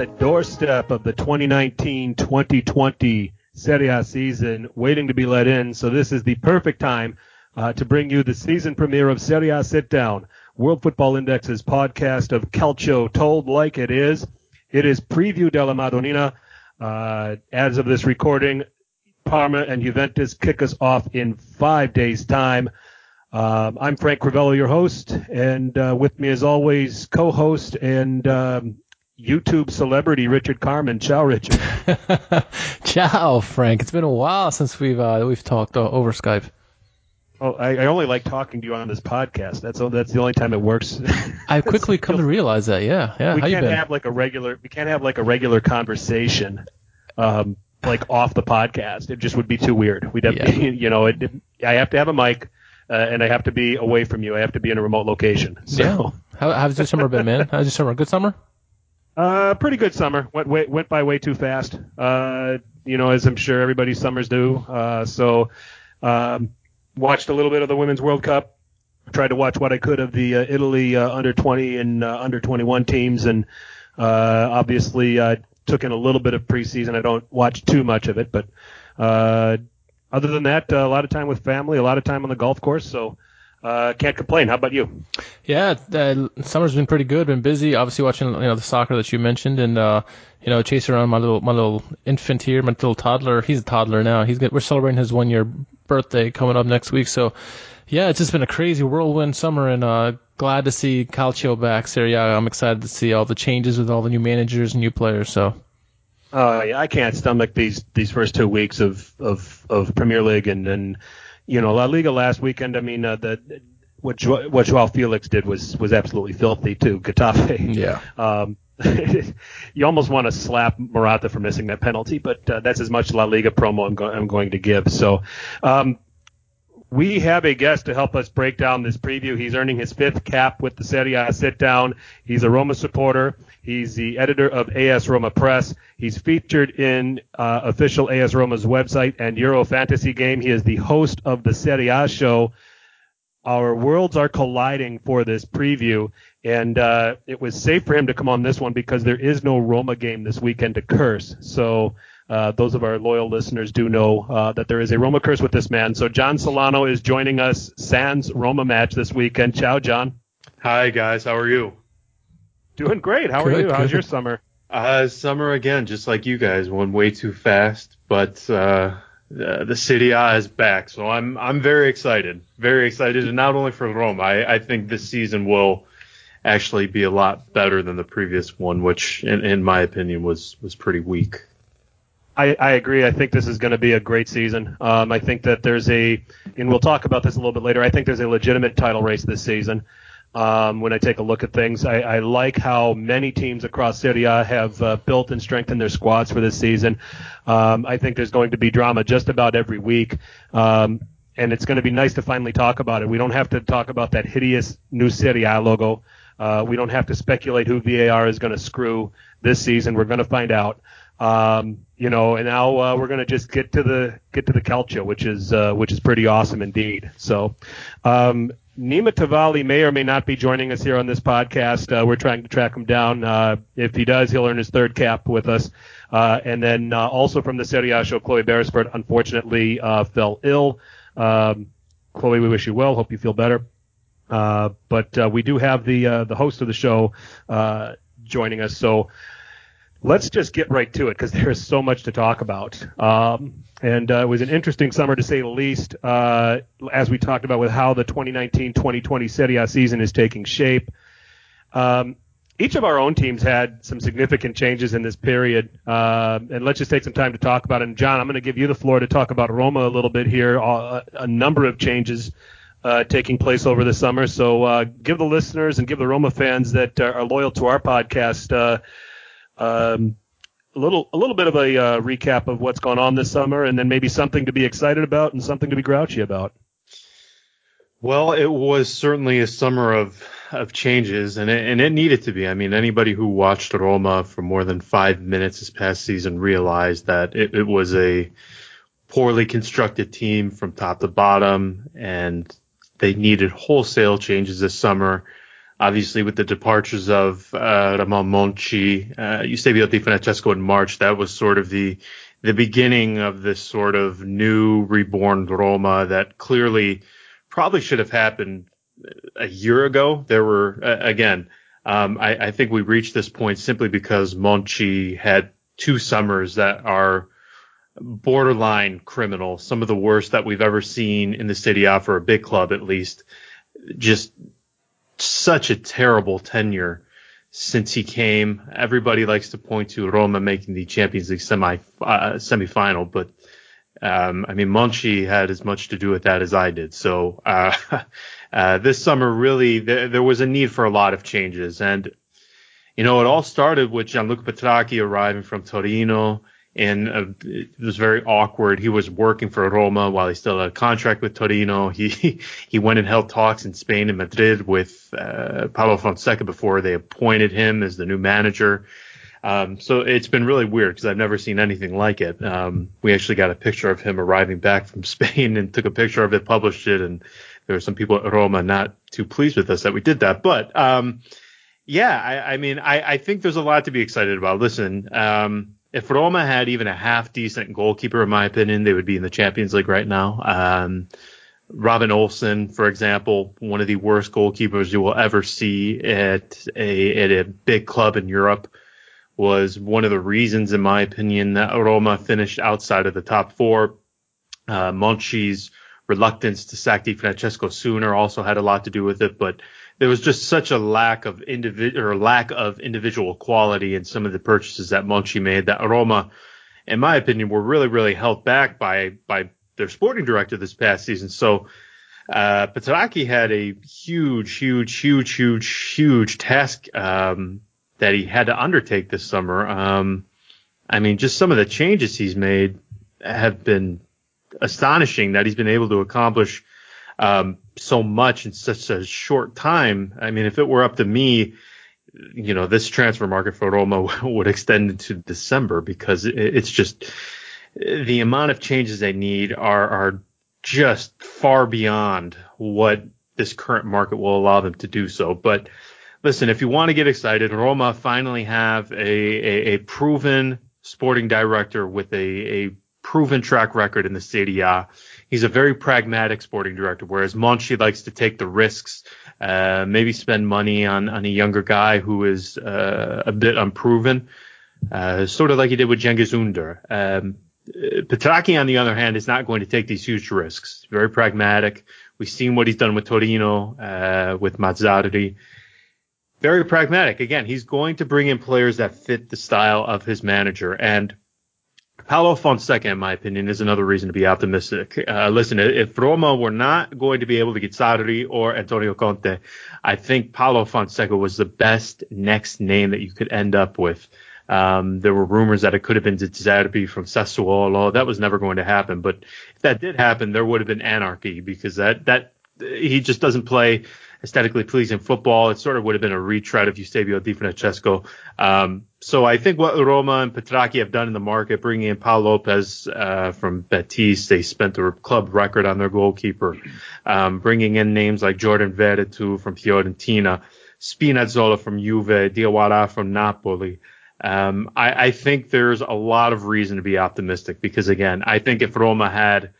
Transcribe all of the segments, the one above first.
the doorstep of the 2019-2020 Serie A season, waiting to be let in. So this is the perfect time uh, to bring you the season premiere of Serie A Sit Down, World Football Index's podcast of Calcio told like it is. It is Preview della Madonnina. Uh, as of this recording, Parma and Juventus kick us off in five days' time. Um, I'm Frank Crivello, your host, and uh, with me, as always, co-host and um, YouTube celebrity Richard Carmen. Ciao, Richard. Ciao, Frank. It's been a while since we've uh, we've talked uh, over Skype. Oh, I, I, only like talking to you on this podcast. That's that's the only time it works. I've quickly come to realize that. Yeah, yeah. We How can't have like a regular. We can't have like a regular conversation, um, like off the podcast. It just would be too weird. We'd have, Yeah. you know, it, I have to have a mic, uh, and I have to be away from you. I have to be in a remote location. So, Yeah. How, how's your summer been, man? How's your summer? Good summer? Uh, pretty good summer. Went way, went by way too fast. Uh, you know, as I'm sure everybody's summers do. Uh, so, um, watched a little bit of the Women's World Cup. Tried to watch what I could of the uh, Italy uh, under 20 and uh, under 21 teams, and uh, obviously uh, took in a little bit of preseason. I don't watch too much of it, but uh, other than that, uh, a lot of time with family, a lot of time on the golf course. So uh, can't complain. How about you? Yeah, uh, summer's been pretty good. Been busy. Obviously watching you know the soccer that you mentioned, and uh, you know chasing around my little my little infant here, my little toddler. He's a toddler now. He's get, we're celebrating his one year birthday coming up next week. So yeah, it's just been a crazy whirlwind summer, and uh, glad to see Calcio back. Serie A. I'm excited to see all the changes with all the new managers and new players. So Uh, yeah, I can't stomach these these first two weeks of of, of Premier League and and you know La Liga last weekend. I mean, uh, the what jo- what Joao Felix did was was absolutely filthy too. Getafe. yeah, Um, you almost want to slap Morata for missing that penalty, but uh, that's as much La Liga promo I'm, go- I'm going to give. So, um, we have a guest to help us break down this preview. He's earning his fifth cap with the Serie A sit down. He's a Roma supporter. He's the editor of AS Roma Press. He's featured in uh, official AS Roma's website and Euro Fantasy Game. He is the host of the Serie A show. Our worlds are colliding for this preview, and uh, it was safe for him to come on this one because there is no Roma game this weekend to curse. So uh, those of our loyal listeners do know uh, that there is a Roma curse with this man. So John Solano is joining us sans Roma match this weekend. Ciao, John. Hi guys, how are you? Doing great. How are Good, you? How's good. your summer? Uh, summer again, just like you guys, went way too fast, but uh, the, the Serie A is back, so I'm I'm very excited, very excited, and not only for Rome, I, I think this season will actually be a lot better than the previous one, which in, in my opinion was was pretty weak. I, I agree. I think this is going to be a great season. Um, I think that there's a, and we'll talk about this a little bit later. I think there's a legitimate title race this season. Um, when I take a look at things, I, I like how many teams across Serie A have uh, built and strengthened their squads for this season. Um, I think there's going to be drama just about every week. Um, and it's going to be nice to finally talk about it. We don't have to talk about that hideous new Serie A logo. Uh, we don't have to speculate who VAR is going to screw this season. We're going to find out. Um, you know, and now uh, we're going to just get to the get to the calcio, which is uh, which is pretty awesome indeed. So, um, Nima Tavallaey may or may not be joining us here on this podcast. Uh, we're trying to track him down. Uh, if he does, he'll earn his third cap with us. Uh, and then uh, also from the Serie A show, Chloe Beresford unfortunately uh, fell ill. Um, Chloe, we wish you well. Hope you feel better. Uh, but we do have the the host of the show joining us. So let's just get right to it because there is so much to talk about. Um, and uh, it was an interesting summer to say the least, uh, as we talked about with how the 2019-2020 Serie A season is taking shape. Um, each of our own teams had some significant changes in this period, uh, and let's just take some time to talk about it. And John, I'm going to give you the floor to talk about Roma a little bit here. Uh, a number of changes uh, taking place over the summer, so uh, give the listeners and give the Roma fans that are loyal to our podcast um, a little a little bit of a uh, recap of what's gone on this summer, and then maybe something to be excited about and something to be grouchy about. Well, it was certainly a summer of of changes, and it, and it needed to be. I mean, anybody who watched Roma for more than five minutes this past season realized that it, it was a poorly constructed team from top to bottom, and they needed wholesale changes this summer. Obviously with the departures of uh, Ramon Monchi, uh, Eusebio Di Francesco in March, that was sort of the the beginning of this sort of new reborn Roma that clearly probably should have happened a year ago. There were uh, again, um, I, I think we reached this point simply because Monchi had two summers that are borderline criminal, some of the worst that we've ever seen in the city for a big club, at least. Just such a terrible tenure since he came. Everybody likes to point to Roma making the Champions League semi uh, semifinal, but um, I mean Monchi had as much to do with that as I did. So uh, uh, this summer, really, th- there was a need for a lot of changes, and you know it all started with Gianluca Petrachi arriving from Torino and uh, it was very awkward. He was working for Roma while he still had a contract with Torino. He he went and held talks in Spain and Madrid with uh, Fonseca before they appointed him as the new manager. Um, so it's been really weird because I've never seen anything like it. Um, we actually got a picture of him arriving back from Spain and took a picture of it, published it, and there were some people at Roma not too pleased with us that we did that. But um, yeah, I, I mean, I, I think there's a lot to be excited about. Listen, um, if Roma had even a half decent goalkeeper, in my opinion, they would be in the Champions League right now. Um, Robin Olsen, for example, one of the worst goalkeepers you will ever see at a at a big club in Europe, was one of the reasons, in my opinion, that Roma finished outside of the top four. Uh, Monchi's reluctance to sack Di Francesco sooner also had a lot to do with it, but there was just such a lack of individual or lack of individual quality in some of the purchases that Monchi made that Roma, in my opinion, were really really held back by by their sporting director this past season. So uh, Petrachi had a huge, huge, huge, huge, huge task um, that he had to undertake this summer. Um, I mean, just some of the changes he's made have been astonishing that he's been able to accomplish um, so much in such a short time. I mean, if it were up to me, you know, this transfer market for Roma would extend into December because it's just the amount of changes they need are are just far beyond what this current market will allow them to do so. But listen, if you want to get excited, Roma finally have a, a, a proven sporting director with a, a proven track record in the Serie A he's a very pragmatic sporting director, whereas Monchi likes to take the risks, uh, maybe spend money on, on a younger guy who is uh, a bit unproven, uh, sort of like he did with Cengiz Under. Um, on the other hand, is not going to take these huge risks. Very pragmatic. We've seen what he's done with Torino, uh, with Mazzarri. Very pragmatic. Again, he's going to bring in players that fit the style of his manager. And Paulo Fonseca, in my opinion, is another reason to be optimistic. Uh, listen, if Roma were not going to be able to get Sarri or Antonio Conte, I think Paulo Fonseca was the best next name that you could end up with. Um, there were rumors that it could have been Zerbi from Sassuolo. That was never going to happen. But if that did happen, there would have been anarchy because that, that, he just doesn't play aesthetically pleasing football. It sort of would have been a retread of Eusebio Di Francesco. Um, so I think what Roma and Petrachi have done in the market, bringing in Pau Lopez uh, from Betis, they spent a club record on their goalkeeper. Um, bringing in names like Jordan Veretout from Fiorentina, Spinazzola from Juve, Diawara from Napoli. Um, I, I think there's a lot of reason to be optimistic because again, I think if Roma had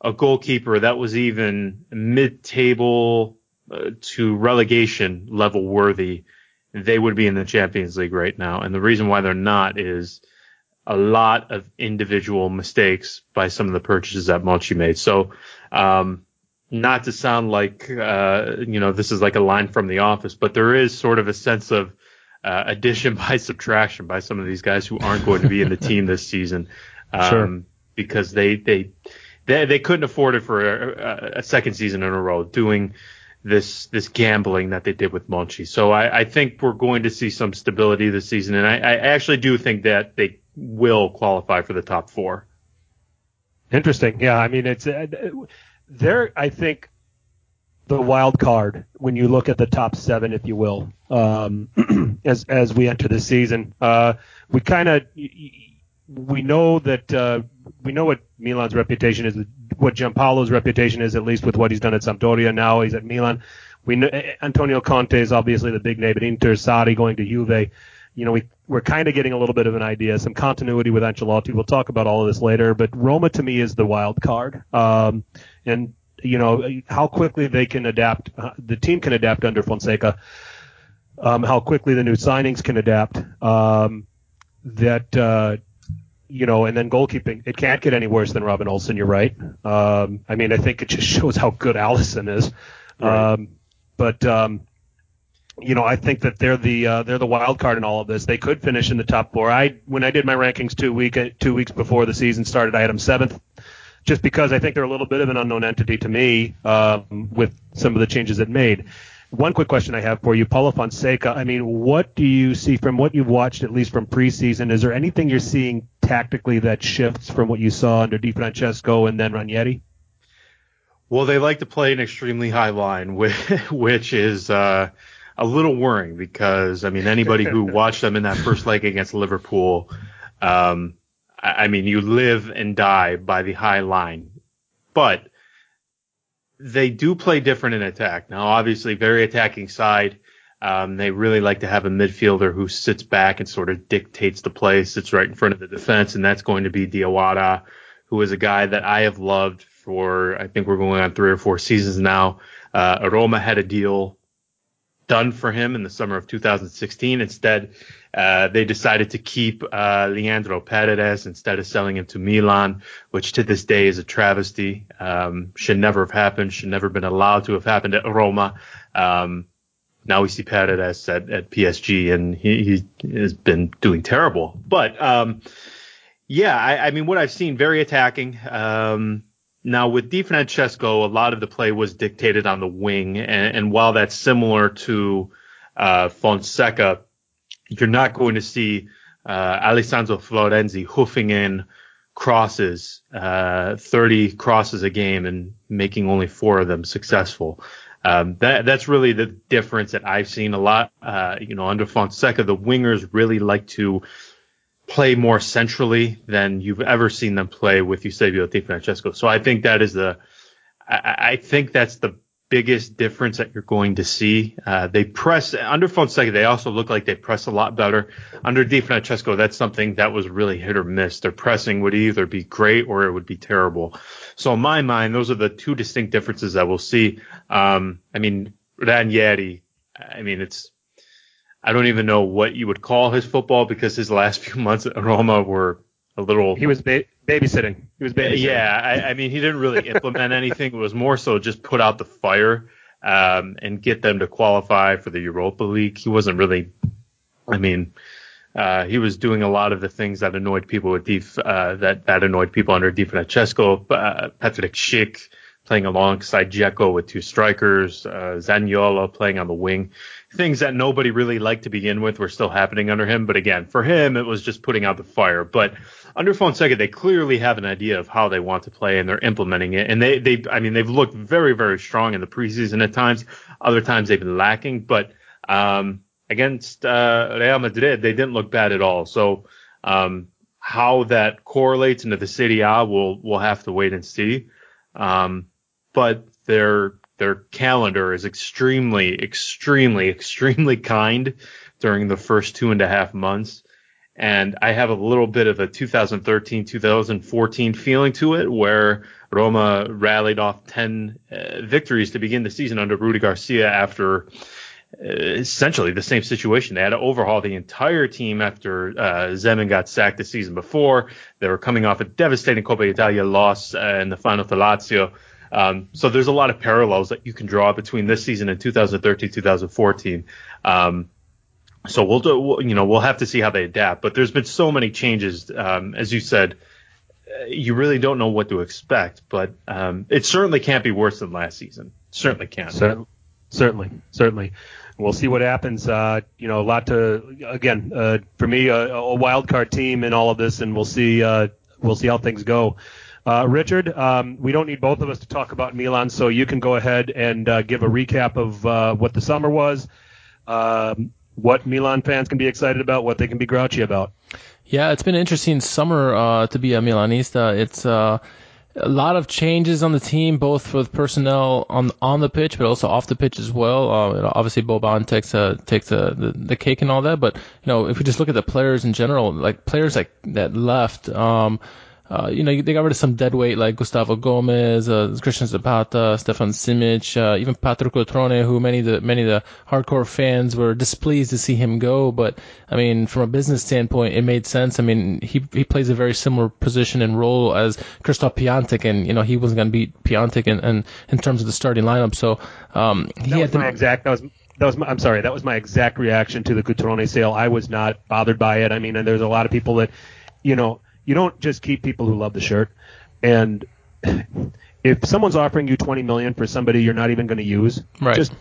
a goalkeeper that was even mid-table uh, to relegation level worthy, they would be in the Champions League right now. And the reason why they're not is a lot of individual mistakes by some of the purchases that Monchi made. So, um, not to sound like, uh, you know, this is like a line from the office, but there is sort of a sense of, uh, addition by subtraction by some of these guys who aren't going to be in the team this season. Um, sure. because they, they, they, they couldn't afford it for a, a second season in a row doing, this this gambling that they did with Monchi. So I, I think we're going to see some stability this season, and I, I actually do think that they will qualify for the top four. Interesting. Yeah, I mean it's uh, they're I think the wild card when you look at the top seven, if you will, um, as as we enter the season. Uh, we kind of we know that uh, we know what Milan's reputation is, what Giampaolo's reputation is, at least with what he's done at Sampdoria. Now he's at Milan. we know Antonio Conte is obviously the big name at Inter, Sarri going to Juve. You know, we we're kind of getting a little bit of an idea, some continuity with Ancelotti. We'll talk about all of this later, but Roma to me is the wild card. Um, and you know how quickly they can adapt. Uh, the team can adapt under Fonseca. Um, how quickly the new signings can adapt. Um, that uh, you know, and then goalkeeping. It can't get any worse than Robin Olsen. You're right. Um, I mean, I think it just shows how good Alisson is. Right. Um, but um, you know, I think that they're the uh, they're the wild card in all of this. They could finish in the top four. I when I did my rankings two week two weeks before the season started, I had them seventh, just because I think they're a little bit of an unknown entity to me um, with some of the changes it made. One quick question I have for you, Paulo Fonseca. I mean, what do you see from what you've watched, at least from preseason? Is there anything you're seeing tactically that shifts from what you saw under Di Francesco and then Ranieri? Well, they like to play an extremely high line, which, which is uh, a little worrying because I mean anybody who watched them in that first leg against Liverpool, um, I mean you live and die by the high line, but they do play different in attack. Now, obviously, very attacking side. Um, they really like to have a midfielder who sits back and sort of dictates the play, sits right in front of the defense, and that's going to be Diawara, who is a guy that I have loved for I think we're going on three or four seasons now. Uh, Roma had a deal done for him in the summer of 2016. Instead, uh, they decided to keep uh, Leandro Paredes instead of selling him to Milan, which to this day is a travesty. Um, should never have happened. Should never have been allowed to have happened at Roma. Um, now we see Paredes at, at PSG, and he, he has been doing terrible. But um, yeah, I, I, mean, what I've seen, very attacking. Um, now with Di Francesco, a lot of the play was dictated on the wing, and, and while that's similar to uh, Fonseca, you're not going to see uh, Alessandro Florenzi hoofing in crosses, uh, 30 crosses a game, and making only four of them successful. Um, that that's really the difference that I've seen a lot. Uh, you know, under Fonseca, the wingers really like to play more centrally than you've ever seen them play with Eusebio Di Francesco. So I think that is the, I, I, think that's the biggest difference that you're going to see. Uh, they press under Fonseca. They also look like they press a lot better. Under Di Francesco, that's something that was really hit or miss. Their pressing would either be great or it would be terrible. So in my mind, those are the two distinct differences that we'll see. Um, I mean, Ranieri, I mean, it's, I don't even know what you would call his football because his last few months at Roma were a little. He was ba- babysitting. He was babysitting. Yeah, I, I mean, he didn't really implement anything. It was more so just put out the fire um, and get them to qualify for the Europa League. He wasn't really. I mean, uh, he was doing a lot of the things that annoyed people with Dif, uh, that that annoyed people under Di Francesco. Uh, Patrick Schick playing alongside Dzeko with two strikers, uh, Zaniolo playing on the wing things that nobody really liked to begin with were still happening under him. But again, for him, it was just putting out the fire. But under Fonseca, they clearly have an idea of how they want to play and they're implementing it. And they, they, I mean, they've looked very, very strong in the preseason at times. Other times they've been lacking, but, um, against, uh, Real Madrid, they didn't look bad at all. So, um, how that correlates into the Serie A, we'll, we'll have to wait and see. Um, but they're, their calendar is extremely, extremely, extremely kind during the first two and a half months. And I have a little bit of a 2013, 2014 feeling to it where Roma rallied off 10 uh, victories to begin the season under Rudi Garcia after uh, essentially the same situation. They had to overhaul the entire team after uh, Zeman got sacked the season before. They were coming off a devastating Coppa Italia loss uh, in the final to Lazio. Um, so there's a lot of parallels that you can draw between this season and 2013, 2014. Um, so we'll do, you know, we'll have to see how they adapt. But there's been so many changes, um, as you said. Uh, you really don't know what to expect, but um, it certainly can't be worse than last season. Certainly can't. Certainly, certainly, certainly. We'll see what happens. Uh, you know, a lot to again uh, for me a, a, wild card team in all of this, and we'll see. Uh, we'll see how things go. Uh, Richard, um, we don't need both of us to talk about Milan, so you can go ahead and uh, give a recap of uh, what the summer was, um, what Milan fans can be excited about, what they can be grouchy about. Yeah, it's been an interesting summer uh, to be a Milanista. It's uh, a lot of changes on the team, both with personnel on on the pitch, but also off the pitch as well. Uh, obviously, Boban takes takes the the cake and all that. But you know, if we just look at the players in general, like players like that left. Um, uh, you know, they got rid of some dead weight like Gustavo Gomez, uh, Christian Zapata, Stefan Simic, uh, even Patrick Cutrone, who many of the many of the hardcore fans were displeased to see him go. But I mean, from a business standpoint, it made sense. I mean, he he plays a very similar position and role as Christoph Piatek, and you know, he wasn't going to beat Piatek in, in in terms of the starting lineup. So um, he that had was my exact. That was that was my, I'm sorry. That was my exact reaction to the Cutrone sale. I was not bothered by it. I mean, and there's a lot of people that, you know you don't just keep people who love the shirt. And if someone's offering you 20 million for somebody you're not even going to use, right. just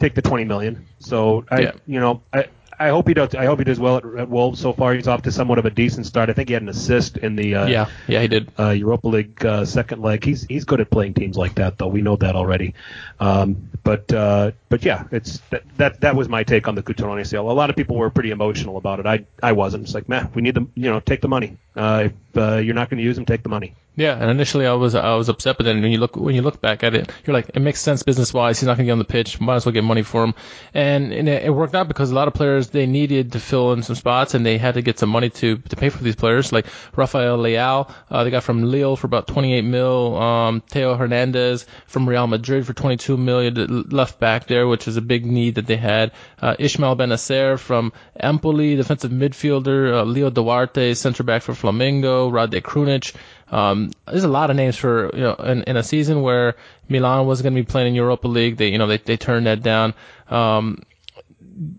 take the 20 million. So I, yeah. you know, I, I hope he does. I hope he does well at, at, Wolves. So far, he's off to somewhat of a decent start. I think he had an assist in the uh, yeah, yeah, he did uh, Europa League uh, second leg. He's he's good at playing teams like that, though. We know that already. Um, but uh, but yeah, it's that, that that was my take on the Cutrone sale. A lot of people were pretty emotional about it. I I wasn't. It's like, man, we need them. You know, take the money. Uh, if uh, you're not going to use them, take the money. Yeah, and initially I was I was upset, but then when you look when you look back at it, you're like, it makes sense business wise. He's not going to get on the pitch. Might as well get money for him, and, and it, it, worked out because a lot of players they needed to fill in some spots, and they had to get some money to to pay for these players. Like Rafael Leao, uh, they got from Lille for about 28 mil. Um, Theo Hernandez from Real Madrid for 22 million left back there, which is a big need that they had. Uh, Ismael Bennacer from Empoli, defensive midfielder. Uh, Leo Duarte, center back for Flamengo. Rade Krunic. Um, there's a lot of names for you know in, in a season where Milan was going to be playing in Europa League. They you know they they turned that down. Um,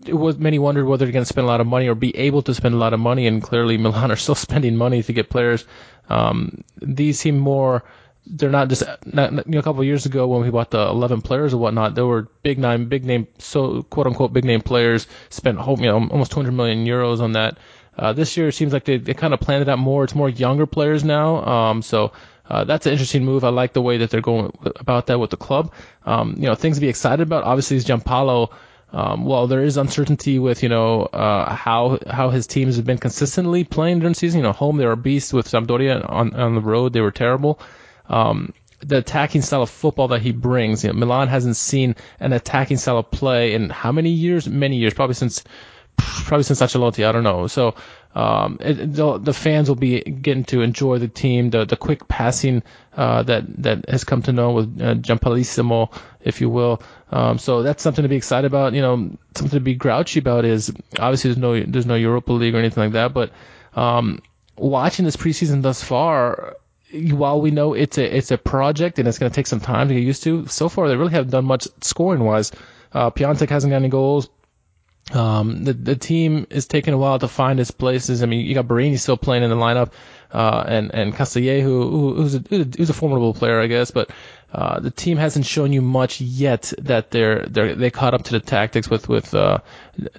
it was many wondered whether they're going to spend a lot of money or be able to spend a lot of money, and clearly Milan are still spending money to get players. Um, these seem more. They're not just not, you know, a couple of years ago when we bought the 11 players or whatnot. There were big name, big name, so quote unquote big name players spent you know, almost 200 million euros on that. Uh, this year it seems like they, they kind of planned it out more. It's more younger players now. Um, so uh, that's an interesting move. I like the way that they're going about that with the club. Um, you know, things to be excited about. Obviously, is Giampaolo. Um, well, there is uncertainty with you know uh, how how his teams have been consistently playing during the season. You know, home they were beasts with Sampdoria. On on the road they were terrible. Um, the attacking style of football that he brings. You know, Milan hasn't seen an attacking style of play in how many years? Many years, probably since probably since Ancelotti. I don't know. So um, it, the, the, fans will be getting to enjoy the team, the the quick passing uh, that that has come to know with uh, Giampalissimo, if you will. Um, so that's something to be excited about. You know, something to be grouchy about is obviously there's no there's no Europa League or anything like that, but um, watching this preseason thus far. While we know it's a it's a project and it's going to take some time to get used to, so far they really haven't done much scoring wise. Uh, Piatek hasn't got any goals. Um, the the team is taking a while to find its places. I mean, you got Borini still playing in the lineup, uh, and and Castillejo, who, who's a who's a formidable player, I guess, but uh, the team hasn't shown you much yet that they're they're, they caught up to the tactics with with uh,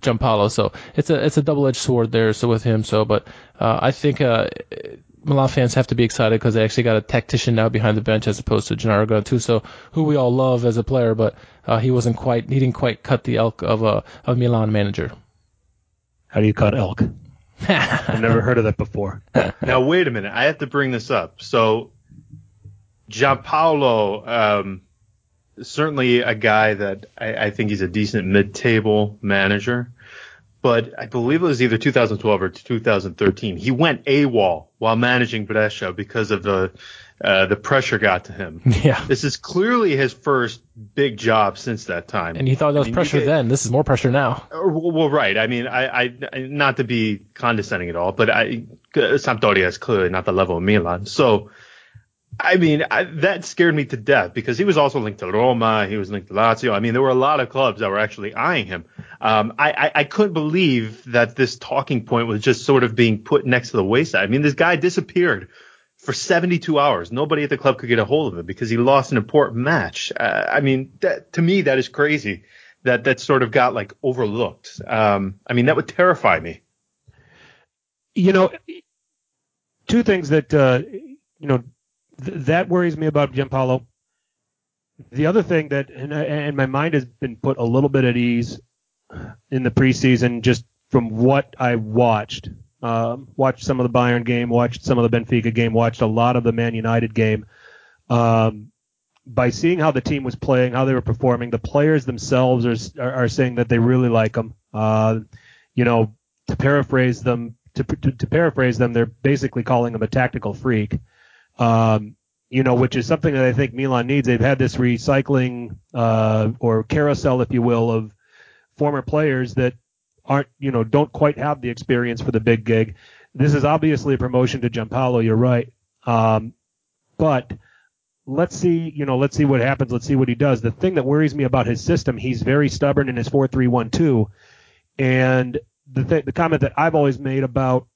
Giampaolo. So it's a it's a double edged sword there. So with him, so but uh, I think uh, Milan fans have to be excited because they actually got a tactician now behind the bench as opposed to Gennaro Gattuso, who we all love as a player, but uh, he wasn't quite he didn't quite cut the elk of a of Milan manager. How do you cut elk? I've never heard of that before. now wait a minute, I have to bring this up. So Giampaolo, um, certainly a guy that I, I think he's a decent mid-table manager but I believe it was either 2012 or 2013. He went AWOL while managing Brescia because of the uh, the pressure got to him. Yeah, this is clearly his first big job since that time. And he thought that was I mean, pressure then. This is more pressure now. Uh, well, right. I mean, I, I not to be condescending at all, but I Sampdoria is clearly not the level of Milan. So I mean, I, that scared me to death because he was also linked to Roma. He was linked to Lazio. I mean, there were a lot of clubs that were actually eyeing him. Um, I, I, I couldn't believe that this talking point was just sort of being put next to the wayside. I mean, this guy disappeared for 72 hours. Nobody at the club could get a hold of him because he lost an important match. Uh, I mean, that, to me, that is crazy that that sort of got like overlooked. Um, I mean, that would terrify me. You know, two things that, uh, you know, th- that worries me about Giampaolo. The other thing that, and, and my mind has been put a little bit at ease in the preseason, just from what I watched. Uh, watched some of the Bayern game, watched some of the Benfica game, watched a lot of the Man United game. Um, by seeing how the team was playing, how they were performing, the players themselves are are, are saying that they really like them. Uh, you know, to paraphrase them, to, to, to paraphrase them, they're basically calling him a tactical freak. Um, you know, which is something that I think Milan needs. They've had this recycling uh, or carousel, if you will, of former players that aren't, you know, don't quite have the experience for the big gig. This is obviously a promotion to Giampaolo. You're right, um, but let's see, you know, let's see what happens. Let's see what he does. The thing that worries me about his system, he's very stubborn in his four-three-one-two, and the th- the comment that I've always made about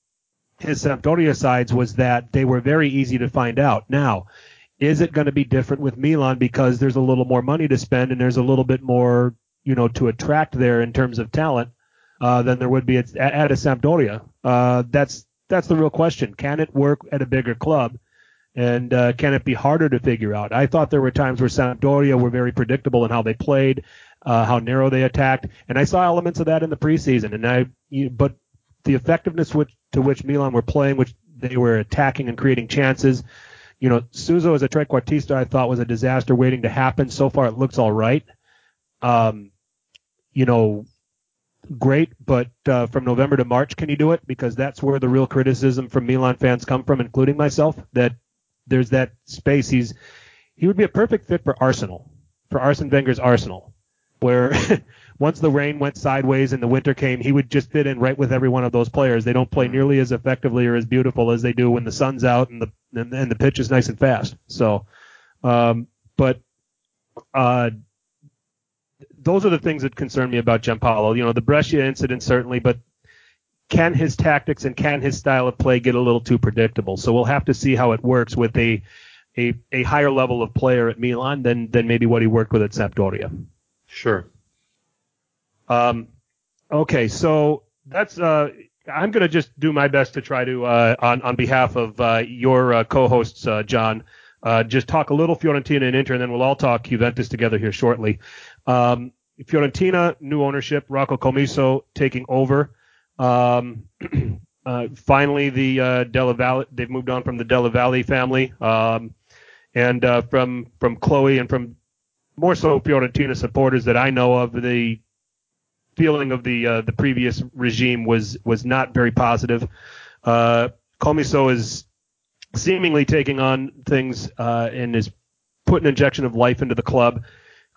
his Sampdoria sides was that they were very easy to find out. Now, is it going to be different with Milan because there's a little more money to spend and there's a little bit more, you know, to attract there in terms of talent uh, than there would be at, at a Sampdoria? Uh, that's that's the real question. Can it work at a bigger club? And uh, can it be harder to figure out? I thought there were times where Sampdoria were very predictable in how they played, uh, how narrow they attacked, and I saw elements of that in the preseason. And I, but the effectiveness which, to which Milan were playing, which they were attacking and creating chances. You know, Suso as a trequartista, I thought was a disaster waiting to happen. So far, it looks all right. Um, you know, great, but uh, from November to March, can you do it? Because that's where the real criticism from Milan fans come from, including myself. That there's that space. He's he would be a perfect fit for Arsenal, for Arsene Wenger's Arsenal, where once the rain went sideways and the winter came, he would just fit in right with every one of those players. They don't play mm-hmm. nearly as effectively or as beautiful as they do when the sun's out and the and, and the pitch is nice and fast. So, um, but uh, those are the things that concern me about Giampaolo. You know, the Brescia incident certainly, but can his tactics and can his style of play get a little too predictable? So we'll have to see how it works with a a, a higher level of player at Milan than than maybe what he worked with at Sampdoria. Sure. Um, okay, so that's uh, I'm going to just do my best to try to uh, on on behalf of uh, your uh, co-hosts, uh, John, uh, just talk a little Fiorentina and Inter, and then we'll all talk Juventus together here shortly. Um, Fiorentina, new ownership, Rocco Commisso taking over. Um, uh, finally, the uh, Della Valle, they've moved on from the Della Valle family, um, and uh, from from Chloe and from more so Fiorentina supporters that I know of, the feeling of the uh, the previous regime was was not very positive. Uh, Commisso is seemingly taking on things uh, and is putting an injection of life into the club.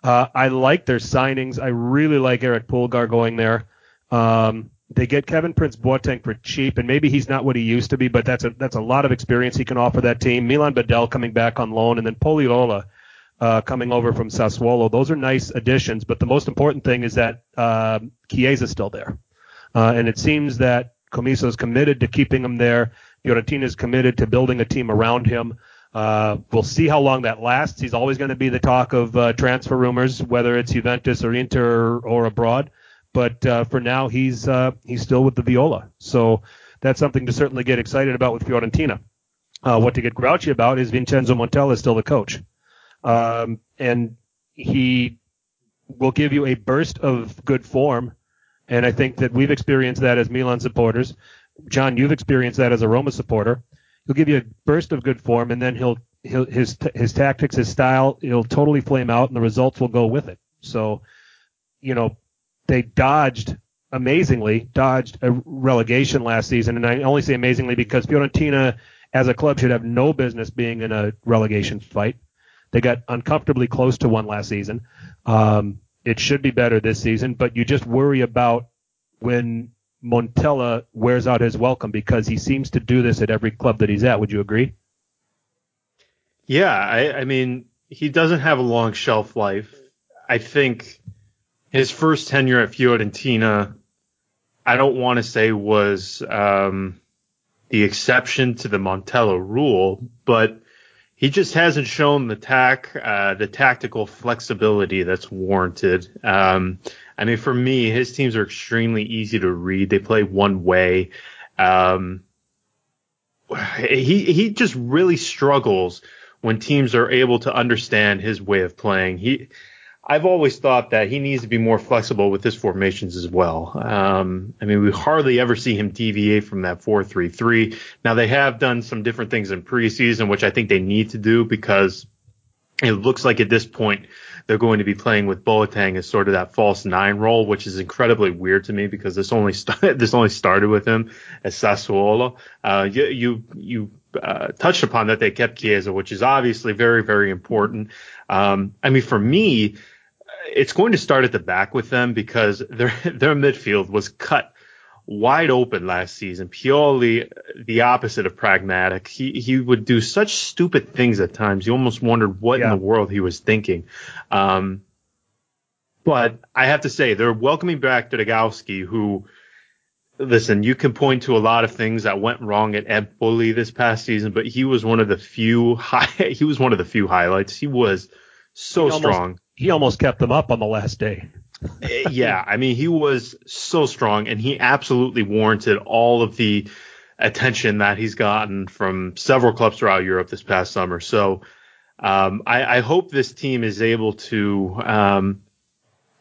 Uh, I like their signings. I really like Erick Pulgar going there. Um, they get Kevin Prince Boateng for cheap, and maybe he's not what he used to be, but that's a that's a lot of experience he can offer that team. Milan Badel coming back on loan, and then Pol Lirola uh, coming over from Sassuolo. Those are nice additions, but the most important thing is that uh, is still there, uh, and it seems that Commisso is committed to keeping him there. Fiorentina is committed to building a team around him. Uh, we'll see how long that lasts. He's always going to be the talk of uh, transfer rumors, whether it's Juventus or Inter or, or abroad. But uh, for now, he's uh, he's still with the Viola, so that's something to certainly get excited about with Fiorentina. Uh, what to get grouchy about is Vincenzo Montella is still the coach, um, and he will give you a burst of good form, and I think that we've experienced that as Milan supporters. John, you've experienced that as a Roma supporter. He'll give you a burst of good form, and then he'll, he'll his his tactics, his style, he'll totally flame out, and the results will go with it. So, you know, they dodged amazingly dodged a relegation last season, and I only say amazingly because Fiorentina as a club should have no business being in a relegation fight. They got uncomfortably close to one last season. Um, it should be better this season, but you just worry about when Montella wears out his welcome because he seems to do this at every club that he's at. Would you agree? Yeah, I, I mean, he doesn't have a long shelf life. I think his first tenure at Fiorentina, I don't want to say was um, the exception to the Montella rule, but he just hasn't shown the tack, uh, the tactical flexibility that's warranted. Um, I mean, for me, his teams are extremely easy to read. They play one way. Um, he he just really struggles when teams are able to understand his way of playing. He I've always thought that he needs to be more flexible with his formations as well. Um, I mean, we hardly ever see him deviate from that 4-3-3. Now they have done some different things in preseason, which I think they need to do because it looks like at this point they're going to be playing with Boateng as sort of that false nine role, which is incredibly weird to me because this only this only started with him as Sassuolo. Uh, you you, you uh, touched upon that they kept Chiesa, which is obviously very very important. Um, I mean, for me, it's going to start at the back with them because their their midfield was cut wide open last season. Pioli, the opposite of pragmatic. He he would do such stupid things at times. You almost wondered what yeah. in the world he was thinking. Um, but I have to say, they're welcoming back Dragowski, who, listen, you can point to a lot of things that went wrong at Empoli this past season, but he was one of the few high, he was one of the few highlights. He was so he strong. Almost, he almost kept them up on the last day. Yeah, I mean, he was so strong and he absolutely warranted all of the attention that he's gotten from several clubs throughout Europe this past summer. So, um, I, I, hope this team is able to, um,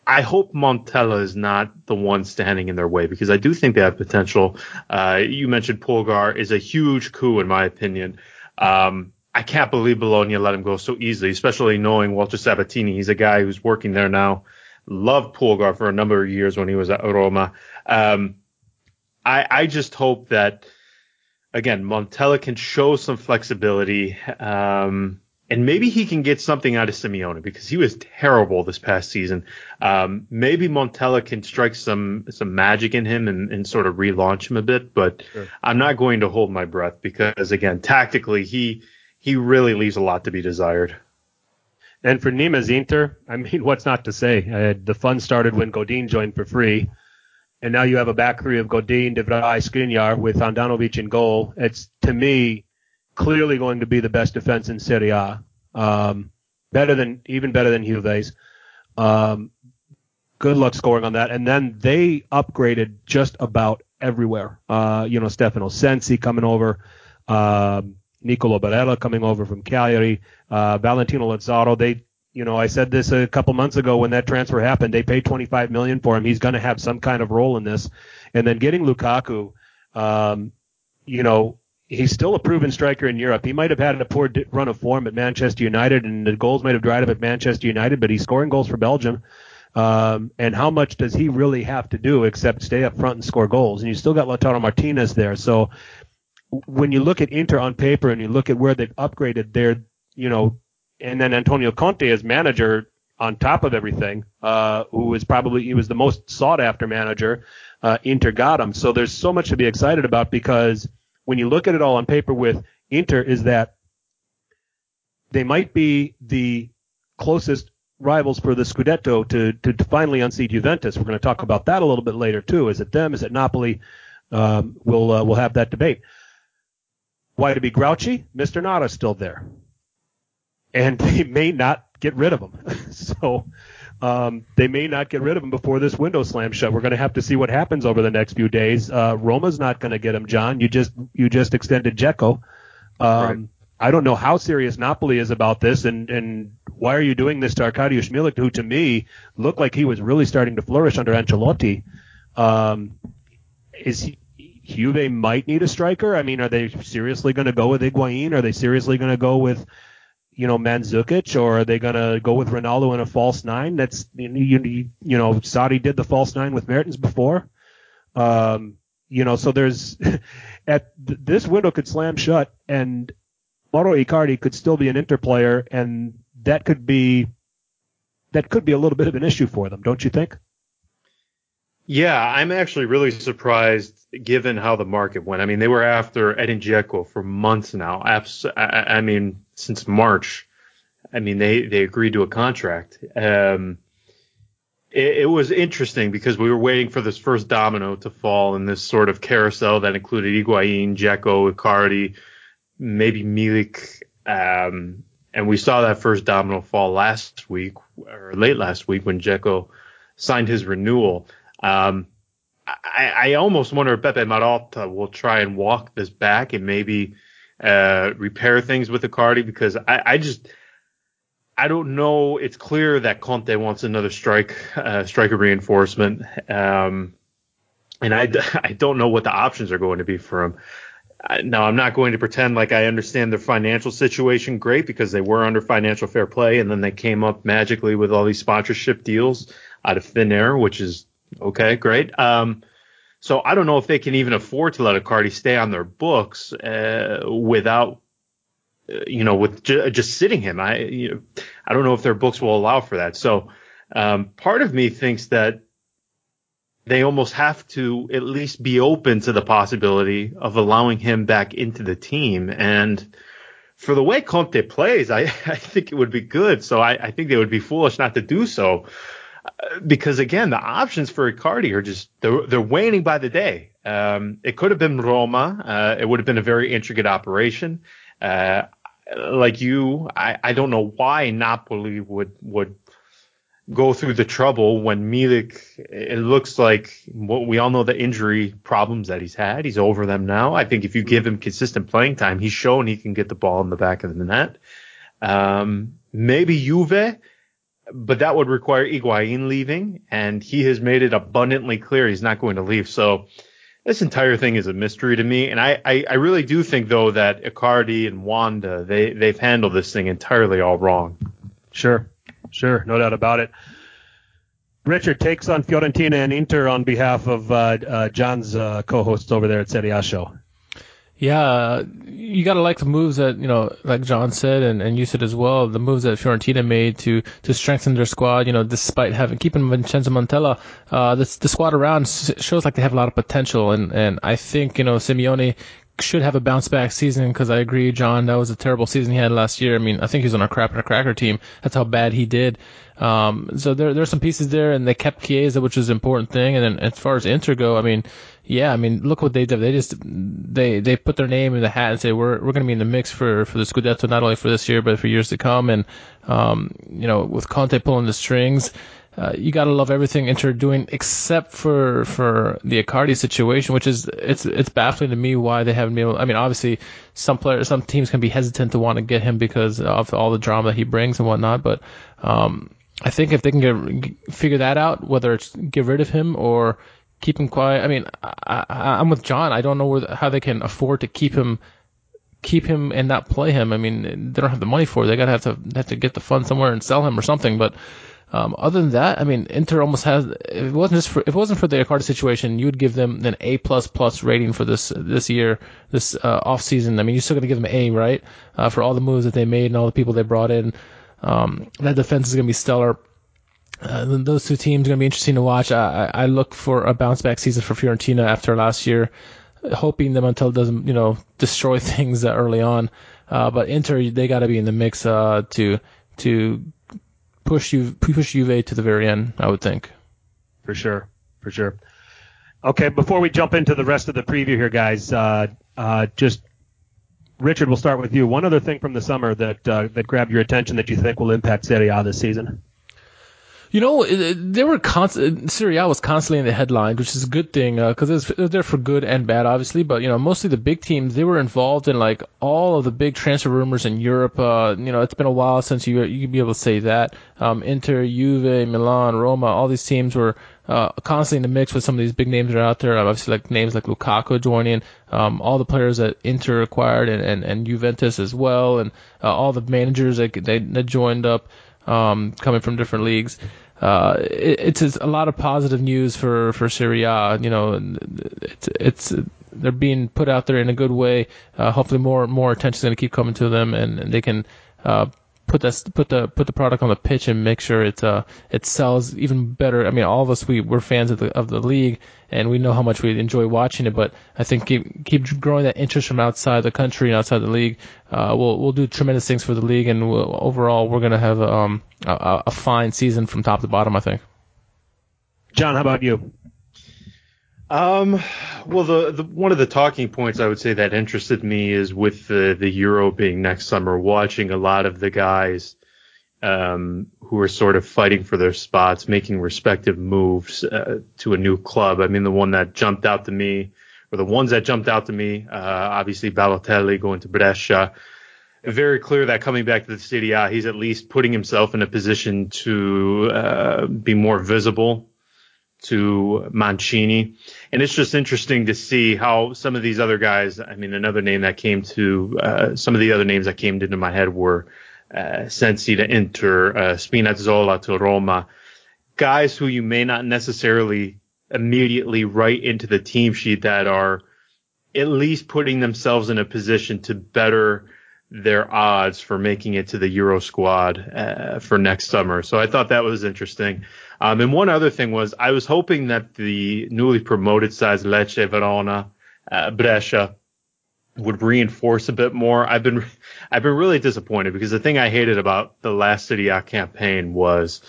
I hope Montella is not the one standing in their way because I do think they have potential. Uh, you mentioned Pulgar is a huge coup in my opinion. Um, I can't believe Bologna let him go so easily, especially knowing Walter Sabatini. He's a guy who's working there now loved Pulgar for a number of years when he was at Roma. Um, I, I just hope that again Montella can show some flexibility, um, and maybe he can get something out of Simeone because he was terrible this past season. Um, maybe Montella can strike some some magic in him and, and sort of relaunch him a bit, but sure. I'm not going to hold my breath because again, tactically he he really leaves a lot to be desired. And for Nima's Inter, I mean, what's not to say? Uh, the fun started when Godin joined for free, and now you have a back three of Godin, De Vrij, Skriniar with Handanovic in goal. It's to me clearly going to be the best defense in Serie A. Um, better than even better than Juve's. Um, good luck scoring on that. And then they upgraded just about everywhere. Uh, you know, Stefano Sensi coming over. Um, Nicolo Barella coming over from Cagliari, uh, Valentino Lazzaro. They, you know, I said this a couple months ago when that transfer happened. They paid 25 million for him. He's going to have some kind of role in this. And then getting Lukaku, um, you know, he's still a proven striker in Europe. He might have had a poor run of form at Manchester United, and the goals might have dried up at Manchester United, but he's scoring goals for Belgium. Um, and how much does he really have to do except stay up front and score goals? And you still got Lautaro Martinez there. So when you look at Inter on paper and you look at where they've upgraded, they're, you know, and then Antonio Conte as manager on top of everything, uh, who is probably, he was the most sought after manager, uh, Inter got him. So there's so much to be excited about because when you look at it all on paper with Inter is that they might be the closest rivals for the Scudetto to, to, to finally unseat Juventus. We're going to talk about that a little bit later too. Is it them? Is it Napoli? Um, we'll, uh, we'll have that debate. Why to be grouchy? Mr. Nada's still there. And they may not get rid of him. so um, they may not get rid of him before this window slams shut. We're going to have to see what happens over the next few days. Uh, Roma's not going to get him, John. You just you just extended Dzeko. Um, right. I don't know how serious Napoli is about this, and and why are you doing this to Arkadiusz Milik, who to me looked like he was really starting to flourish under Ancelotti? Um, is he Juve might need a striker. I mean, are they seriously going to go with Higuain? Are they seriously going to go with, you know, Mandzukic, or are they going to go with Ronaldo in a false nine? That's you, you, you know, Sarri did the false nine with Mertens before. Um, you know, so there's at this window could slam shut, and Mauro Icardi could still be an Inter player, and that could be that could be a little bit of an issue for them, don't you think? Yeah, I'm actually really surprised given how the market went. I mean, they were after Edin Dzeko for months now. I mean, since March. I mean, they, they agreed to a contract. Um, it, it, was interesting because we were waiting for this first domino to fall in this sort of carousel that included Higuain, Dzeko, Icardi, maybe Milik. Um, and we saw that first domino fall last week or late last week when Dzeko signed his renewal. Um, I, I, almost wonder if Beppe Marotta will try and walk this back and maybe uh, repair things with Icardi because I, I, just I don't know. It's clear that Conte wants another strike uh, striker reinforcement, um, and I, I don't know what the options are going to be for him. now I'm not going to pretend like I understand their financial situation great because they were under financial fair play and then they came up magically with all these sponsorship deals out of thin air, which is okay, great. Um, so I don't know if they can even afford to let Icardi stay on their books uh, without, uh, you know, with ju- just sitting him. I, you know, I don't know if their books will allow for that. So um, part of me thinks that they almost have to at least be open to the possibility of allowing him back into the team. And for the way Conte plays, I, I think it would be good. So I, I think they would be foolish not to do so. Because again, the options for Icardi are just they're, they're waning by the day. Um, it could have been Roma. Uh, it would have been a very intricate operation. Uh, like you, I, I don't know why Napoli would would go through the trouble when Milik, it looks like what we all know the injury problems that he's had. He's over them now. I think if you give him consistent playing time, he's shown he can get the ball in the back of the net. Um, maybe Juve, but that would require Higuain leaving, and he has made it abundantly clear he's not going to leave. So this entire thing is a mystery to me, and I, I, I really do think though that Icardi and Wanda they they've handled this thing entirely all wrong. Sure. Sure, no doubt about it. Richard takes on Fiorentina and Inter on behalf of uh, uh, John's uh, co-hosts over there at Serie A show. Yeah, you gotta like the moves that you know, like John said, and, and you said as well, the moves that Fiorentina made to to strengthen their squad. You know, despite having keeping Vincenzo Montella, uh, the the squad around shows like they have a lot of potential, and and I think you know Simeone should have a bounce back season because I agree, John. That was a terrible season he had last year. I mean, I think he was on a crap and a cracker team. That's how bad he did. Um, so there there's some pieces there, and they kept Chiesa, which is an important thing. And then as far as Inter go, I mean, yeah, I mean, look what they did. They just they they put their name in the hat and say we're we're going to be in the mix for for the Scudetto not only for this year but for years to come. And um, you know, with Conte pulling the strings uh, you gotta love everything Inter doing except for for the Icardi situation, which is it's it's baffling to me why they haven't been able. I mean, obviously some players, some teams can be hesitant to want to get him because of all the drama he brings and whatnot. But um, I think if they can get figure that out, whether it's get rid of him or keep him quiet. I mean, I, I, I'm with John. I don't know where, how they can afford to keep him keep him and not play him. I mean, they don't have the money for it. They gotta have to have to get the fund somewhere and sell him or something. But um, other than that, I mean, Inter almost has. If it wasn't just for, if it wasn't for the Icardi situation, you would give them an A plus plus rating for this this year, this uh, off season. I mean, you're still gonna give them A, right? Uh, for all the moves that they made and all the people they brought in. Um, that defense is gonna be stellar. Uh, those two teams are gonna be interesting to watch. I, I look for a bounce back season for Fiorentina after last year, hoping them until it doesn't you know destroy things early on. Uh, but Inter, they got to be in the mix uh, to to push you push Juve to the very end. I would think. For sure, for sure. Okay, before we jump into the rest of the preview here, guys, uh, uh, just Richard, we'll start with you. One other thing from the summer that uh, that grabbed your attention that you think will impact Serie A this season. You know, they were constant. Serie A was constantly in the headlines, which is a good thing because uh, it was there for good and bad, obviously. But you know, mostly the big teams they were involved in like all of the big transfer rumors in Europe. Uh, you know, it's been a while since you you be able to say that. Um, Inter, Juve, Milan, Roma, all these teams were uh, constantly in the mix with some of these big names that are out there. Obviously, like names like Lukaku joining, um, all the players that Inter acquired and, and, and Juventus as well, and uh, all the managers that they, that joined up um, coming from different leagues. Uh, it, it's a lot of positive news for for Serie A. You know, it's it's they're being put out there in a good way. Uh, hopefully, more more attention is going to keep coming to them, and, and they can uh, put this put the put the product on the pitch and make sure it uh it sells even better. I mean, all of us we we're fans of the of the league and we know how much we enjoy watching it. But I think keep keep growing that interest from outside the country and outside the league. Uh, we'll we'll do tremendous things for the league and we'll, overall we're gonna have um a, a fine season from top to bottom. I think. John, how about you? Um, well, the, the one of the talking points I would say that interested me is with the the Euro being next summer, watching a lot of the guys um, who are sort of fighting for their spots, making respective moves uh, to a new club. I mean, the one that jumped out to me, or the ones that jumped out to me, uh, obviously Balotelli going to Brescia. Very clear that coming back to the A, he's at least putting himself in a position to uh, be more visible to Mancini. And it's just interesting to see how some of these other guys, I mean, another name that came to, uh, some of the other names that came into my head were uh, Sensi to Inter, uh, Spinazzola to Roma, guys who you may not necessarily immediately write into the team sheet that are at least putting themselves in a position to better their odds for making it to the Euro squad uh, for next summer. So I thought that was interesting. Um, and one other thing was I was hoping that the newly promoted sides Lecce, Verona, uh, Brescia would reinforce a bit more. I've been I've been really disappointed because the thing I hated about the last Serie A campaign was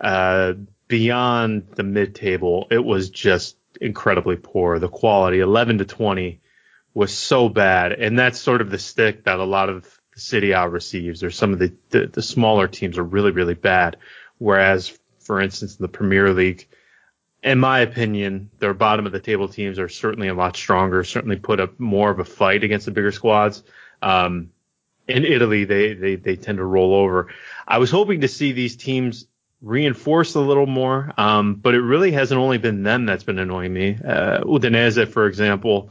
uh, beyond the mid table, it was just incredibly poor. The quality, 11 to 20, was so bad, and that's sort of the stick that a lot of the Serie A receives. Or some of the, the the smaller teams are really really bad, whereas for instance in the Premier League in my opinion, their bottom of the table teams are certainly a lot stronger. Certainly put up more of a fight against the bigger squads. Um, in Italy, they, they they tend to roll over. I was hoping to see these teams reinforced a little more, um, but it really hasn't only been them that's been annoying me. Uh, Udinese, for example,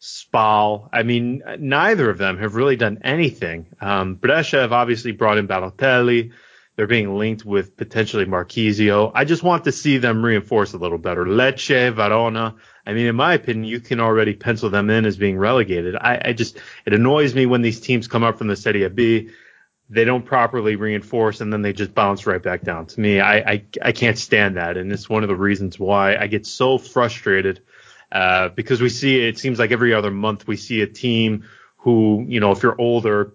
Spal. I mean, neither of them have really done anything. Um, Brescia have obviously brought in Balotelli. They're being linked with potentially Marchisio. I just want to see them reinforced a little better. Lecce, Verona. I mean, in my opinion, you can already pencil them in as being relegated. I, I just, it annoys me when these teams come up from the Serie B, they don't properly reinforce and then they just bounce right back down. To me, I, I, I can't stand that. And it's one of the reasons why I get so frustrated, uh, because we see, it seems like every other month we see a team who, you know, if you're older,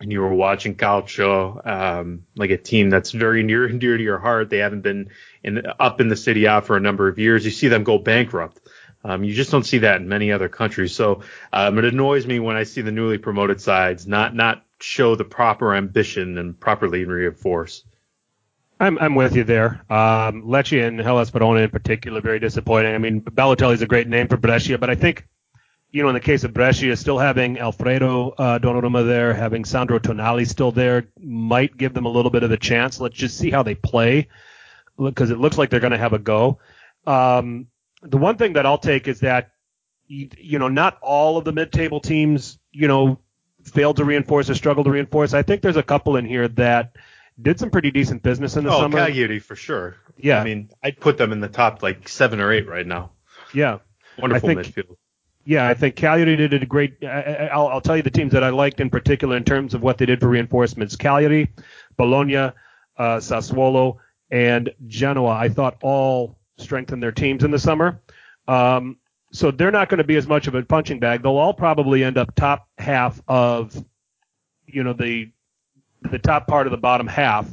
and you were watching Calcio, um, like a team that's very near and dear to your heart. They haven't been in, up in the Serie A for a number of years. You see them go bankrupt. Um, you just don't see that in many other countries. So um, it annoys me when I see the newly promoted sides not not show the proper ambition and properly reinforce. I'm I'm with you there. Um, Lecce and Hellas Verona in particular very disappointing. I mean, Balotelli is a great name for Brescia, but I think you know, in the case of Brescia, still having Alfredo uh, Donnarumma there, having Sandro Tonali still there, might give them a little bit of a chance. Let's just see how they play, because it looks like they're going to have a go. Um, the one thing that I'll take is that, you, you know, not all of the mid-table teams, you know, failed to reinforce or struggled to reinforce. I think there's a couple in here that did some pretty decent business in the oh, summer. Oh, Cagliari for sure. Yeah. I mean, I'd put them in the top like seven or eight right now. Yeah. Wonderful I think, midfield yeah, I think Cagliari did a great. I, will I'll tell you the teams that I liked in particular in terms of what they did for reinforcements: Cagliari, Bologna, uh, Sassuolo, and Genoa. I thought all strengthened their teams in the summer. Um, so they're not going to be as much of a punching bag. They'll all probably end up top half of, you know, the the top part of the bottom half.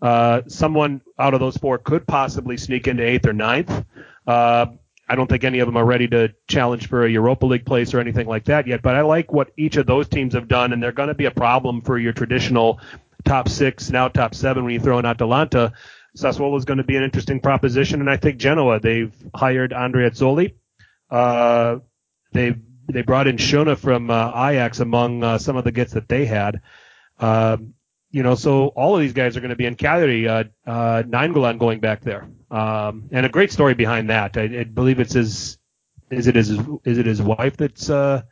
Uh, someone out of those four could possibly sneak into eighth or ninth. Uh, I don't think any of them are ready to challenge for a Europa League place or anything like that yet. But I like what each of those teams have done, and they're going to be a problem for your traditional top six, now top seven when you throw in Atalanta. Sassuolo is going to be an interesting proposition, and I think Genoa. They've hired Andreazzoli. Uh, they they brought in Schöne from uh, Ajax among uh, some of the gets that they had. Uh, you know, so all of these guys are going to be in Cagliari. Uh, uh, Nainggolan going back there, um, and a great story behind that. I, I believe it's his. Is it his? Is it his wife that's, uh,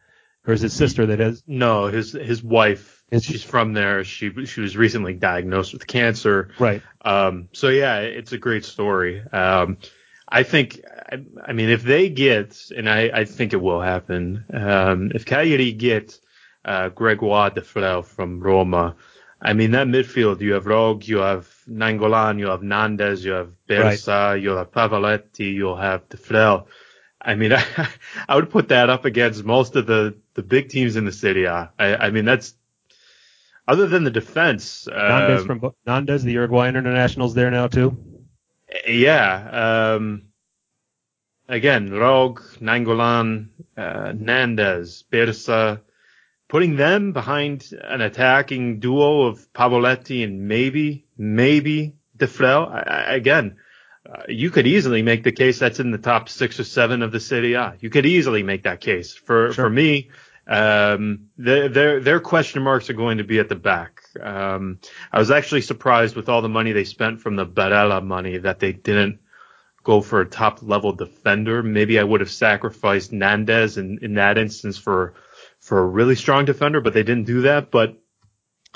or is his sister that is? No, his his wife. she's from there. She she was recently diagnosed with cancer. Right. Um. So yeah, it's a great story. Um. I think. I, I mean, if they get, and I I think it will happen. Um. If Cagliari get, uh, Gregoire Defrel from Roma I mean, that midfield, you have Rog, you have Nainggolan, you have Nandez, you have Birsa, right. you have Pavoletti, you'll have Defrel. I mean, I, I would put that up against most of the, the big teams in the city. I, I mean, that's, other than the defense. Nandez um, from Nandez, the Uruguayan internationals there now too. Yeah. Um, again, Rog, Nainggolan, uh, Nandez, Birsa, putting them behind an attacking duo of Pavoletti and maybe, maybe Defrel, I, I, again, uh, you could easily make the case that's in the top six or seven of the Serie A. You could easily make that case. For sure. for me, um, their their question marks are going to be at the back. Um, I was actually surprised with all the money they spent from the Barella money that they didn't go for a top level defender. Maybe I would have sacrificed Nandez in, in that instance for for a really strong defender, but they didn't do that. But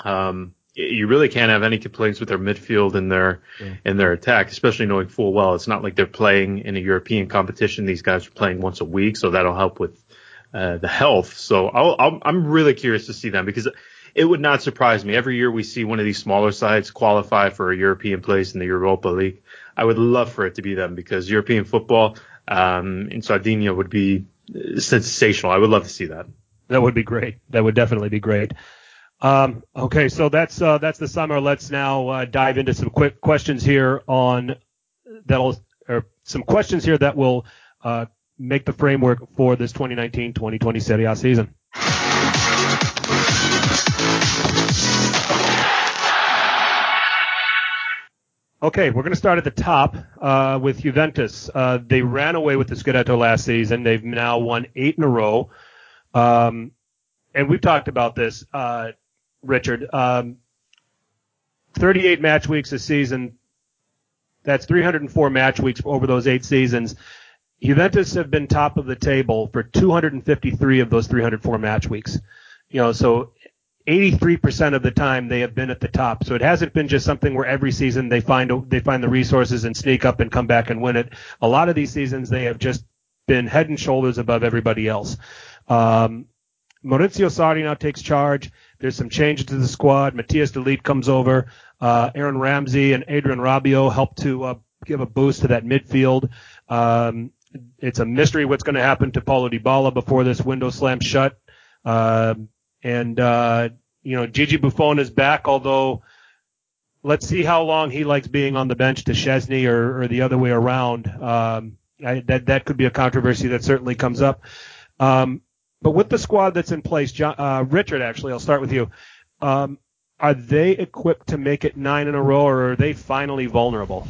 um, you really can't have any complaints with their midfield and their yeah. and their attack, especially knowing full well it's not like they're playing in a European competition. These guys are playing once a week, so that'll help with uh, the health. So i am really curious to see them because it would not surprise me. Every year we see one of these smaller sides qualify for a European place in the Europa League. I would love for it to be them because European football um, in Sardinia would be sensational. I would love to see that. That would be great. That would definitely be great. Um, okay, so that's uh, that's the summer. Let's now uh, dive into some quick questions here on that'll or some questions here that will uh, make the framework for this 2019-2020 Serie A season. Okay, we're going to start at the top uh, with Juventus. Uh, they ran away with the Scudetto last season. They've now won eight in a row. Um, and we've talked about this, uh, Richard. Um, 38 match weeks a season. That's 304 match weeks over those eight seasons. Juventus have been top of the table for 253 of those 304 match weeks. You know, so 83% of the time they have been at the top. So it hasn't been just something where every season they find they find the resources and sneak up and come back and win it. A lot of these seasons they have just been head and shoulders above everybody else. Um, Maurizio Sarri now takes charge. There's some changes to the squad. Matthias de Ligt comes over. Uh, Aaron Ramsey and Adrien Rabiot help to uh, give a boost to that midfield. Um, it's a mystery what's going to happen to Paulo Dybala before this window slams shut. Um, and, uh, you know, Gigi Buffon is back, although let's see how long he likes being on the bench to Szczesny or, or the other way around. Um, I, that, that could be a controversy that certainly comes up. Um, but with the squad that's in place, John, uh, Richard, actually, I'll start with you. Um, are they equipped to make it nine in a row, or are they finally vulnerable?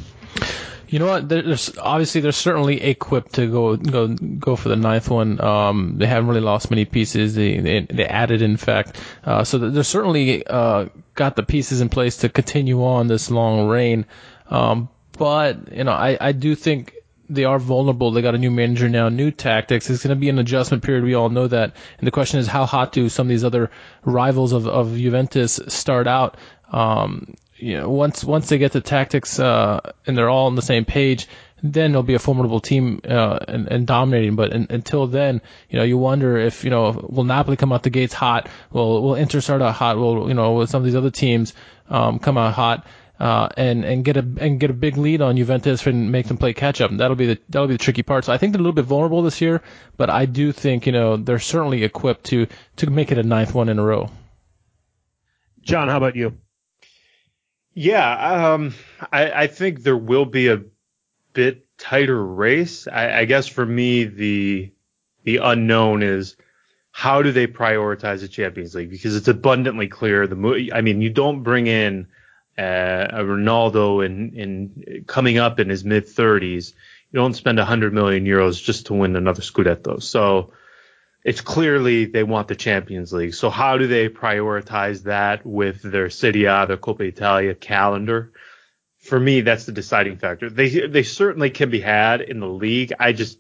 You know what? There's obviously they're certainly equipped to go go go for the ninth one. Um, they haven't really lost many pieces. They they, they added, in fact, uh, so they're certainly uh, got the pieces in place to continue on this long reign. Um, but you know, I I do think they are vulnerable. They got a new manager now, new tactics. It's going to be an adjustment period. We all know that. And the question is, how hot do some of these other rivals of, of Juventus start out? Um, you know, once once they get the tactics uh, and they're all on the same page, then they'll be a formidable team uh, and, and dominating. But in, until then, you know, you wonder if you know will Napoli come out the gates hot? Will will Inter start out hot? Will you know will some of these other teams um, come out hot? Uh, and and get a and get a big lead on Juventus and make them play catch up. That'll be the that'll be the tricky part. So I think they're a little bit vulnerable this year, but I do think you know they're certainly equipped to to make it a ninth one in a row. John, how about you? Yeah, um, I, I, think there will be a bit tighter race. I, I, guess for me, the the unknown is how do they prioritize the Champions League because it's abundantly clear. The I mean, you don't bring in uh, a Ronaldo in in coming up in his mid 30s. You don't spend 100 million euros just to win another Scudetto. So it's clearly they want the Champions League. So how do they prioritize that with their Serie A, their Coppa Italia calendar? For me, that's the deciding factor. They they certainly can be had in the league. I just,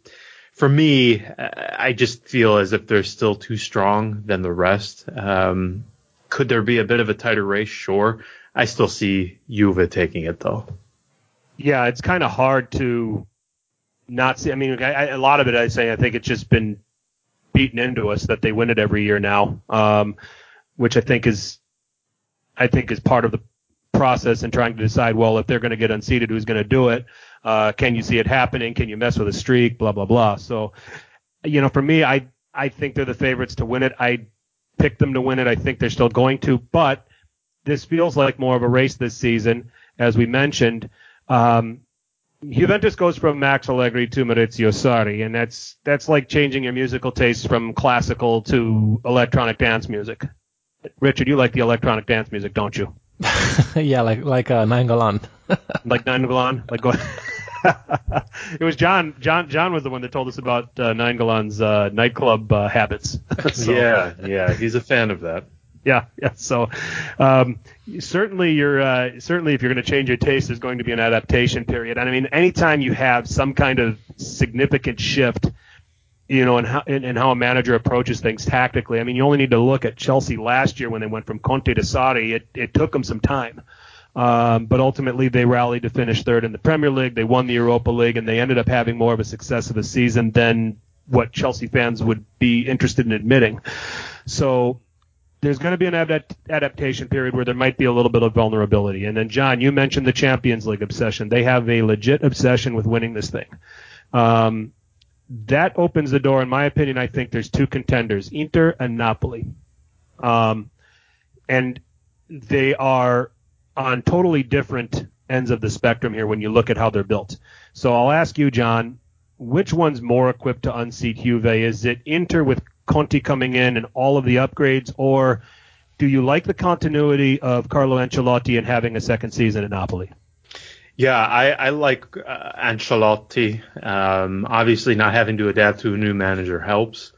for me, I just feel as if they're still too strong than the rest. Um, could there be a bit of a tighter race? Sure. I still see Juve taking it though. Yeah, it's kind of hard to not see. I mean, I, I, a lot of it, I say, I think it's just been beaten into us that they win it every year now, um, which I think is, I think is part of the process in trying to decide, well, if they're going to get unseated, who's going to do it? Uh, can you see it happening? Can you mess with a streak? Blah blah blah. So, you know, for me, I I think they're the favorites to win it. I picked them to win it. I think they're still going to, but this feels like more of a race this season, as we mentioned. Um, Juventus goes from Max Allegri to Maurizio Sarri, and that's that's like changing your musical taste from classical to electronic dance music. Richard, you like the electronic dance music, don't you? yeah, like like uh, Nainggolan. like Nainggolan, like go. it was John. John. John was the one that told us about uh, Nainggolan's uh, nightclub uh, habits. so. Yeah, yeah, he's a fan of that. Yeah, yeah. So um, certainly, you're uh, certainly if you're going to change your taste, there's going to be an adaptation period. And I mean, anytime you have some kind of significant shift, you know, in how in how a manager approaches things tactically. I mean, you only need to look at Chelsea last year when they went from Conte to Sarri. It it took them some time. Um, but ultimately, they rallied to finish third in the Premier League. They won the Europa League, and they ended up having more of a success of a season than what Chelsea fans would be interested in admitting. So there's going to be an adapt- adaptation period where there might be a little bit of vulnerability. And then, John, you mentioned the Champions League obsession. They have a legit obsession with winning this thing. Um, that opens the door, in my opinion. I think there's two contenders, Inter and Napoli. Um, and they are on totally different ends of the spectrum here when you look at how they're built. So I'll ask you, John, which one's more equipped to unseat Juve? Is it Inter with Conte coming in and all of the upgrades, or do you like the continuity of Carlo Ancelotti and having a second season at Napoli? Yeah, I, I like uh, Ancelotti. Um, obviously, not having to adapt to a new manager helps.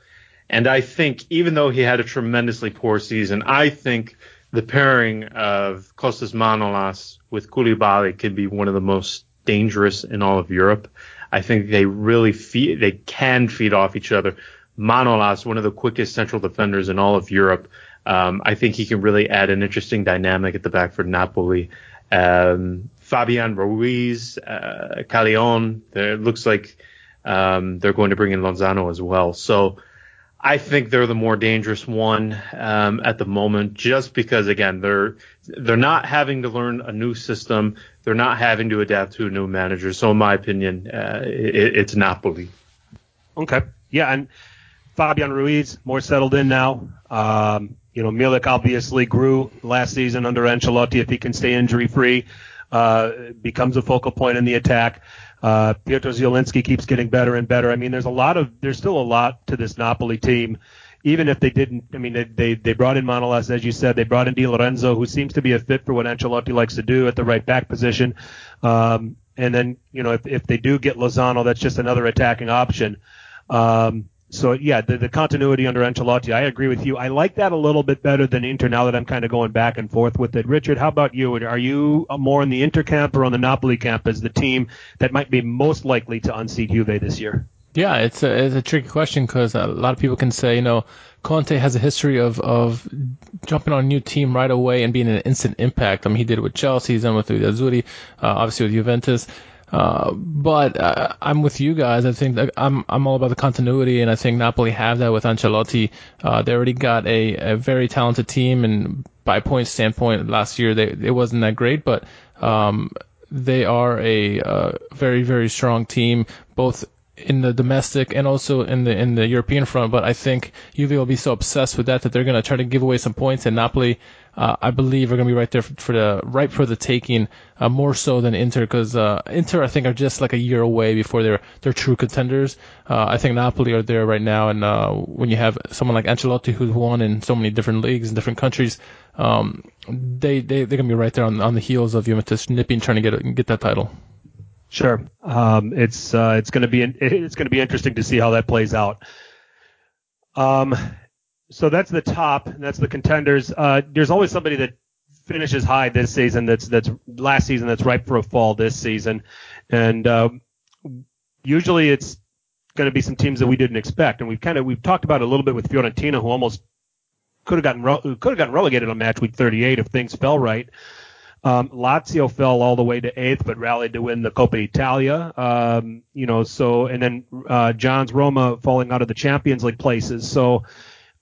And I think even though he had a tremendously poor season, I think the pairing of Kostas Manolas with Koulibaly could be one of the most dangerous in all of Europe. I think they really feed, they can feed off each other. Manolas, one of the quickest central defenders in all of Europe. Um, I think he can really add an interesting dynamic at the back for Napoli. Um, Fabian Ruiz, uh, Callejon, it looks like um, they're going to bring in Lozano as well. So I think they're the more dangerous one um, at the moment, just because again they're they're not having to learn a new system, they're not having to adapt to a new manager. So in my opinion, uh, it, it's Napoli. Okay, yeah, and Fabian Ruiz more settled in now. Um, you know, Milik obviously grew last season under Ancelotti. If he can stay injury free, uh, becomes a focal point in the attack. Uh, Piotr Zielinski keeps getting better and better. I mean, there's a lot of there's still a lot to this Napoli team. Even if they didn't, I mean, they they, they brought in Manolas, as you said. They brought in Di Lorenzo, who seems to be a fit for what Ancelotti likes to do at the right back position. Um, and then, you know, if, if they do get Lozano, that's just another attacking option. Um, so yeah, the, the continuity under Ancelotti, I agree with you. I like that a little bit better than Inter now that I'm kind of going back and forth with it. Richard, how about you? Are you more in the Inter camp or on the Napoli camp as the team that might be most likely to unseat Juve this year? Yeah, it's a, it's a tricky question because a lot of people can say, you know, Conte has a history of, of jumping on a new team right away and being an instant impact. I mean, he did it with Chelsea, he's done with the Azzurri, uh, obviously with Juventus. Uh, but uh, I'm with you guys. I think I'm I'm all about the continuity, and I think Napoli have that with Ancelotti. Uh, they already got a, a very talented team, and by point standpoint, last year they it wasn't that great, but um, they are a uh, very very strong team, both in the domestic and also in the in the European front. But I think Juve will be so obsessed with that that they're going to try to give away some points, and Napoli uh, I believe are going to be right there for, the right for the taking, uh, more so than Inter, because uh, Inter I think are just like a year away before they're they're true contenders. Uh, I think Napoli are there right now, and uh, when you have someone like Ancelotti who's won in so many different leagues in different countries, um, they they they're going to be right there on on the heels of Juventus nipping trying to get get that title. Sure, um, it's uh, it's going to be it's going to be interesting to see how that plays out. Um, so that's the top, and that's the contenders. Uh, there's always somebody that finishes high this season. That's that's last season. That's ripe for a fall this season, and uh, usually it's going to be some teams that we didn't expect. And we've kind of we've talked about it a little bit with Fiorentina, who almost could have gotten could have gotten relegated on match week 38 if things fell right. Um, Lazio fell all the way to eighth, but rallied to win the Coppa Italia. Um, you know, so and then uh, John's Roma falling out of the Champions League places. So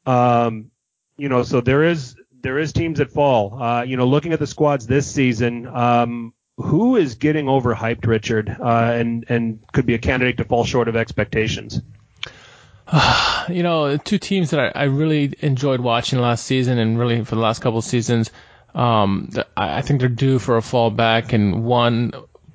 um, you know, so there is there is teams that fall. Uh, you know, looking at the squads this season, um, who is getting overhyped, Richard, uh, and and could be a candidate to fall short of expectations? you know, two teams that I, I, really enjoyed watching last season, and really for the last couple of seasons, um, I, I think they're due for a fall back, and one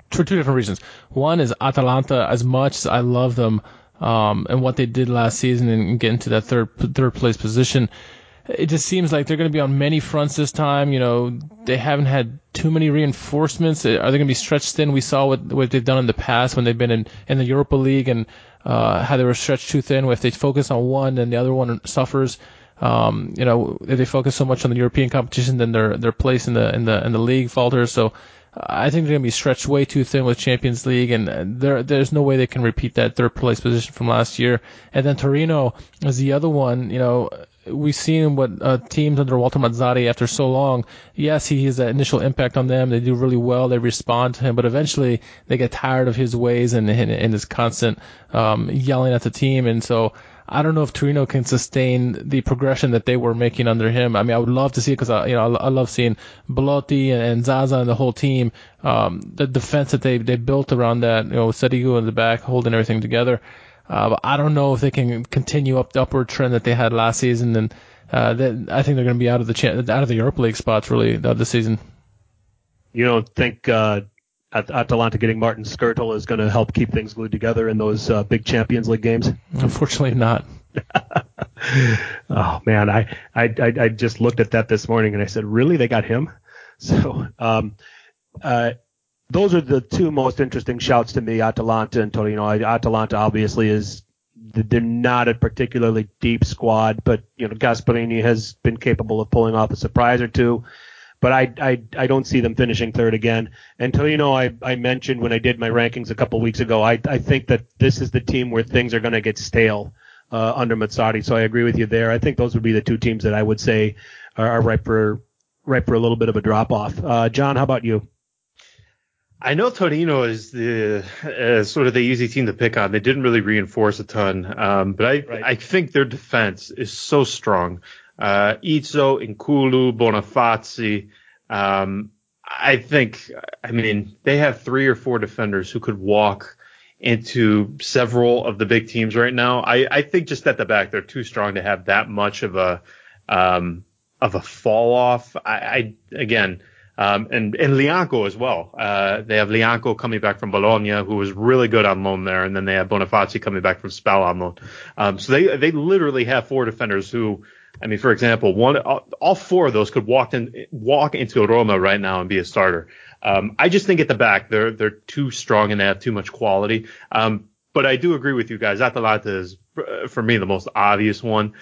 for two different reasons. One is Atalanta. As much as I love them, um, and what they did last season and get into that third third place position. It just seems like they're going to be on many fronts this time. You know, they haven't had too many reinforcements. Are they going to be stretched thin? We saw what what they've done in the past when they've been in in the Europa League and uh, how they were stretched too thin. If they focus on one and the other one suffers, Um, you know, if they focus so much on the European competition, then their their place in the in the in the league falters. So I think they're going to be stretched way too thin with Champions League, and there there's no way they can repeat that third place position from last year. And then Torino is the other one. You know, we've seen what uh, teams under Walter Mazzarri after so long. Yes, he has that initial impact on them. They do really well. They respond to him, but eventually they get tired of his ways and and, and his constant um, yelling at the team. And so I don't know if Torino can sustain the progression that they were making under him. I mean, I would love to see it because I, you know, I, I love seeing Belotti and, and, Zaza and the whole team. Um, the defense that they they built around that, you know, Sirigu in the back holding everything together. Uh, but I don't know if they can continue up the upward trend that they had last season. And uh, I think they're going to be out of the cha- out of the Europa League spots really uh, this season. You don't think uh, Atalanta getting Martin Skrtel is going to help keep things glued together in those uh, big Champions League games? Unfortunately, not. oh man, I, I I just looked at that this morning and I said, really, they got him? So, um, uh, those are the two most interesting shouts to me, Atalanta and Torino. Atalanta obviously is they're not a particularly deep squad, but you know Gasperini has been capable of pulling off a surprise or two but I, I, I don't see them finishing third again. And Torino, I, I mentioned when I did my rankings a couple weeks ago, I, I think that this is the team where things are going to get stale uh, under Mazzarri. So I agree with you there. I think those would be the two teams that I would say are, are ripe for ripe for a little bit of a drop off. Uh, John, how about you? I know Torino is the uh, sort of the easy team to pick on. They didn't really reinforce a ton, um, but I right. I think their defense is so strong uh, Izzo, N'Koulou, Bonifazi. Um, I think, I mean, they have three or four defenders who could walk into several of the big teams right now. I, I think just at the back, they're too strong to have that much of a, um, of a fall off. I, I again, um, and, and Lyanco as well. Uh, they have Lyanco coming back from Bologna, who was really good on loan there, and then they have Bonifazi coming back from Spal on loan. Um, so they, they literally have four defenders who, I mean, for example, one all four of those could walk in walk into Roma right now and be a starter. Um, I just think at the back they're they're too strong and they have too much quality. Um, but I do agree with you guys. Atalanta is for me the most obvious one.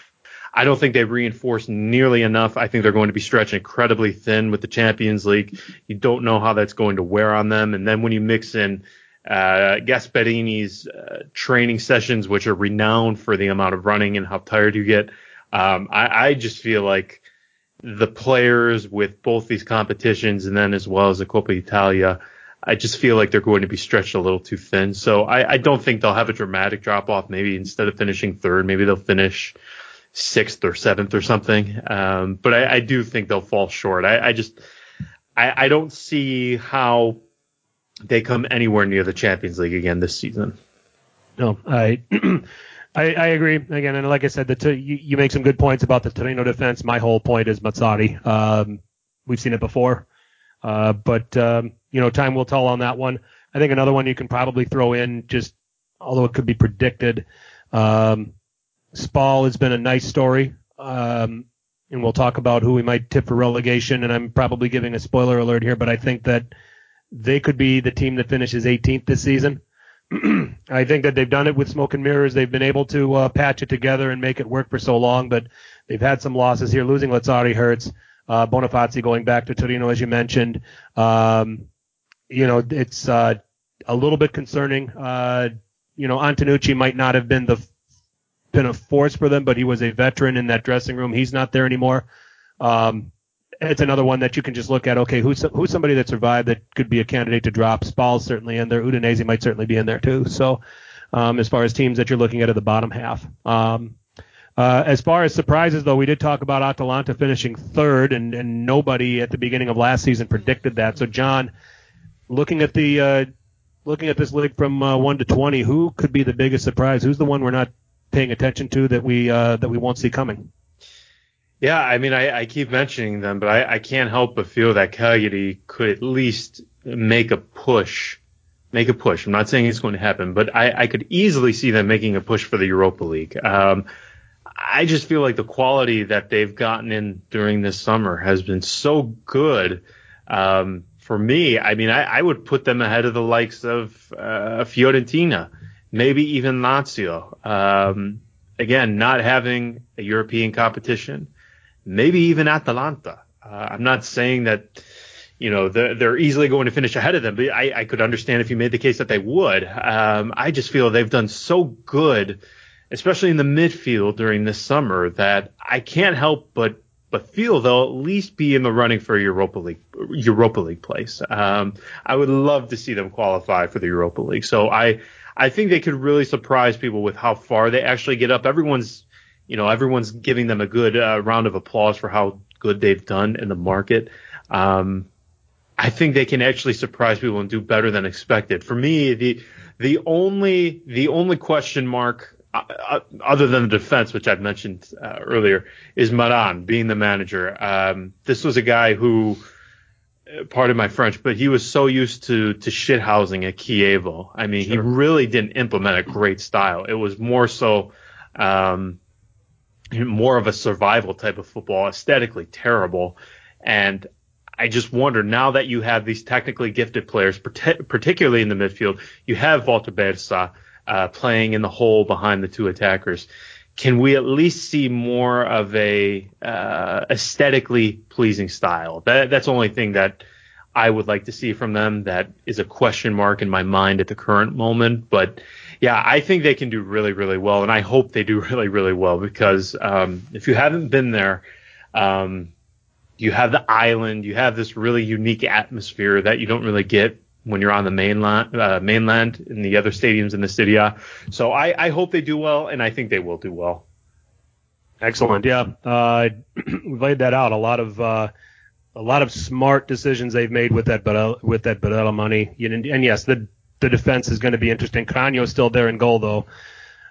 I don't think they've reinforced nearly enough. I think they're going to be stretched incredibly thin with the Champions League. You don't know how that's going to wear on them. And then when you mix in uh, Gasperini's uh, training sessions, which are renowned for the amount of running and how tired you get, um, I, I just feel like the players with both these competitions and then as well as the Coppa Italia, I just feel like they're going to be stretched a little too thin. So I, I don't think they'll have a dramatic drop off. Maybe instead of finishing third, maybe they'll finish sixth or seventh or something. Um, but I, I, do think they'll fall short. I, I just I, I don't see how they come anywhere near the Champions League again this season. No, I I, I agree again, and like I said, the t- you, you make some good points about the Torino defense. My whole point is Mazzarri. Um, we've seen it before, uh, but um, you know, time will tell on that one. I think another one you can probably throw in, just although it could be predicted. Um, Spal has been a nice story, um, and we'll talk about who we might tip for relegation. And I'm probably giving a spoiler alert here, but I think that they could be the team that finishes 18th this season. I think that they've done it with smoke and mirrors. They've been able to uh, patch it together and make it work for so long, but they've had some losses here. Losing Lazzari hurts. Uh, Bonifazi going back to Torino, as you mentioned. Um, you know, it's uh, a little bit concerning. Uh, you know, Antenucci might not have been the been a force for them, but he was a veteran in that dressing room. He's not there anymore. Um, it's another one that you can just look at. Okay, who's who's somebody that survived that could be a candidate to drop? Spal's certainly in there. Udinese might certainly be in there too. So, um, as far as teams that you're looking at at the bottom half. Um, uh, as far as surprises, though, we did talk about Atalanta finishing third, and, and nobody at the beginning of last season predicted that. So, John, looking at the uh, looking at this league from uh, one to twenty, who could be the biggest surprise? Who's the one we're not paying attention to that we uh, that we won't see coming? Yeah, I mean, I, I keep mentioning them, but I, I can't help but feel that Cagliari could at least make a push. Make a push. I'm not saying it's going to happen, but I, I could easily see them making a push for the Europa League. Um, I just feel like the quality that they've gotten in during this summer has been so good. Um, for me, I mean, I, I, would put them ahead of the likes of uh, Fiorentina, maybe even Lazio. Um, again, not having a European competition, maybe even Atalanta. Uh, I'm not saying that you know they're, they're, easily going to finish ahead of them, but I, I, could understand if you made the case that they would. Um, I just feel they've done so good, especially in the midfield during this summer, that I can't help but but feel they'll at least be in the running for Europa League Europa League place. Um, I would love to see them qualify for the Europa League. So I I think they could really surprise people with how far they actually get up. Everyone's you know everyone's giving them a good uh, round of applause for how good they've done in the market. Um, I think they can actually surprise people and do better than expected. For me, the the only the only question mark uh, uh other than the defense, which I've mentioned uh, earlier, is Maran being the manager. Um, this was a guy who, uh, pardon my French, but he was so used to to shit housing at Chievo. I mean, sure. he really didn't implement a great style. It was more so. Um, more of a survival type of football, aesthetically terrible. And I just wonder now that you have these technically gifted players, particularly in the midfield, you have Walter Birsa uh, playing in the hole behind the two attackers. Can we at least see more of a uh, aesthetically pleasing style? That, that's the only thing that I would like to see from them. That is a question mark in my mind at the current moment. But yeah, I think they can do really, really well, and I hope they do really, really well because um, if you haven't been there, um, you have the island, you have this really unique atmosphere that you don't really get when you're on the mainland, uh, mainland in the other stadiums in the city. So I, I hope they do well, and I think they will do well. Excellent. Yeah, uh, we've laid that out. A lot of uh, a lot of smart decisions they've made with that Barella, with that Barella money. And, and yes, the the defense is going to be interesting. is still there in goal though.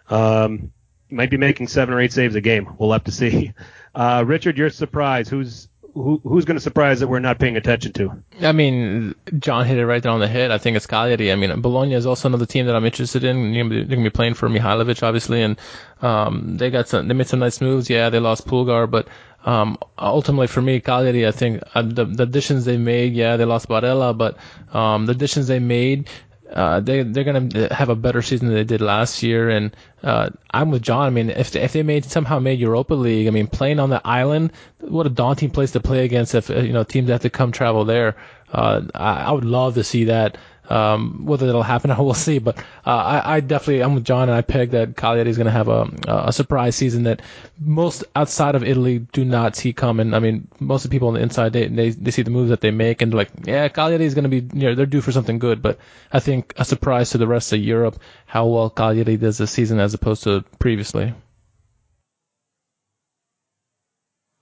Um, might be making seven or eight saves a game. We'll have to see. Uh, Richard, your surprise. Who's who, who's going to surprise that we're not paying attention to? I mean, John hit it right there on the head. I think it's Cagliari. I mean, Bologna is also another team that I'm interested in. They're going to be playing for Mihajlovic, obviously, and um, they got some. They made some nice moves. Yeah, they lost Pulgar, but um, ultimately for me, Cagliari, I think uh, the, the additions they made. Yeah, they lost Barella, but um, the additions they made uh, they they're gonna have a better season than they did last year, and uh, I'm with John. I mean, if if they made somehow made Europa League, I mean, playing on the island, what a daunting place to play against. If you know teams have to come travel there, uh, I, I would love to see that. Um, whether that'll happen, we'll see. But uh, I, I, definitely, I'm with John, and I peg that Cagliari is going to have a, a surprise season that most outside of Italy do not see coming. I mean, most of the people on the inside they they, they see the moves that they make and like, yeah, Cagliari is going to be, you know, they're due for something good. But I think a surprise to the rest of Europe how well Cagliari does this season as opposed to previously.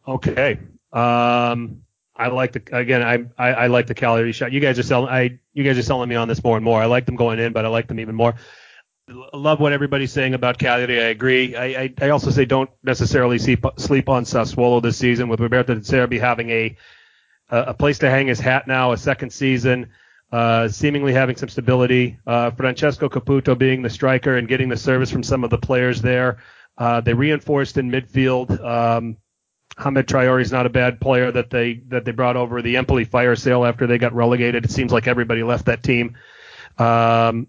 Okay. Um, I like the again. I, I, I like the Cagliari shot. You guys are selling. I you guys are selling me on this more and more. I like them going in, but I like them even more. I love what everybody's saying about Cagliari. I agree. I, I, I also say don't necessarily see, sleep on Sassuolo this season with Roberto De Zerbi having a a place to hang his hat now, a second season, uh, seemingly having some stability. Uh, Francesco Caputo being the striker and getting the service from some of the players there. Uh, they reinforced in midfield. Um, Hamed Traore is not a bad player that they that they brought over the Empoli fire sale after they got relegated. It seems like everybody left that team. Um,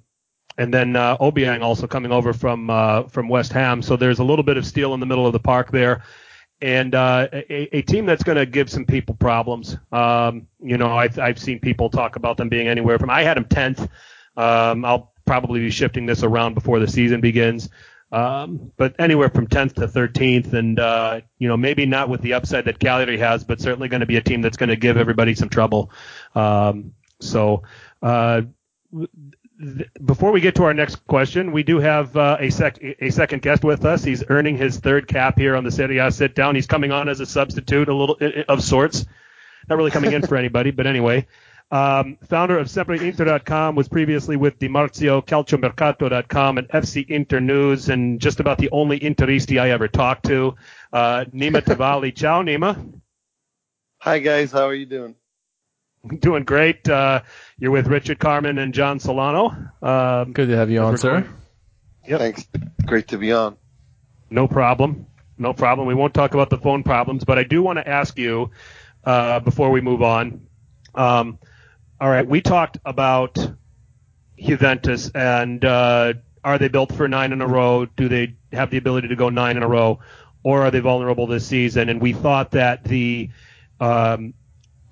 and then uh, Obiang also coming over from uh, from West Ham. So there's a little bit of steel in the middle of the park there, and uh, a, a team that's going to give some people problems. Um, you know, I've, I've seen people talk about them being anywhere from I had them 10th. Um, I'll probably be shifting this around before the season begins. Um, but anywhere from 10th to 13th, and uh, you know maybe not with the upside that Cagliari has, but certainly going to be a team that's going to give everybody some trouble. Um, so uh, th- before we get to our next question, we do have uh, a sec a second guest with us. He's earning his third cap here on the Serie A sit down. He's coming on as a substitute, a little of sorts. Not really coming in for anybody, but anyway. Um, founder of SempreInter.com was previously with DiMarzio, CalcioMercato.com, and FC Inter News, and just about the only Interisti I ever talked to. Uh, Nima Tavallaey. Ciao, Nima. Hi, guys. How are you doing? Doing great. Uh, you're with Richard Carmen and John Solano. Um, Good to have you on, sir. Yep. Thanks. Great to be on. No problem. No problem. We won't talk about the phone problems, but I do want to ask you uh, before we move on. Um, all right, we talked about Juventus, and uh, are they built for nine in a row? Do they have the ability to go nine in a row, or are they vulnerable this season? And we thought that the um,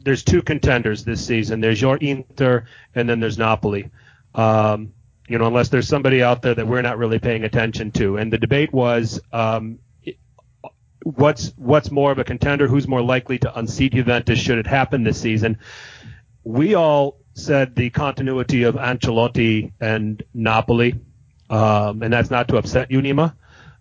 there's two contenders this season. There's your Inter, and then there's Napoli. Um, you know, unless there's somebody out there that we're not really paying attention to. And the debate was, um, what's what's more of a contender? Who's more likely to unseat Juventus should it happen this season? We all said the continuity of Ancelotti and Napoli, um, and that's not to upset you, Nima.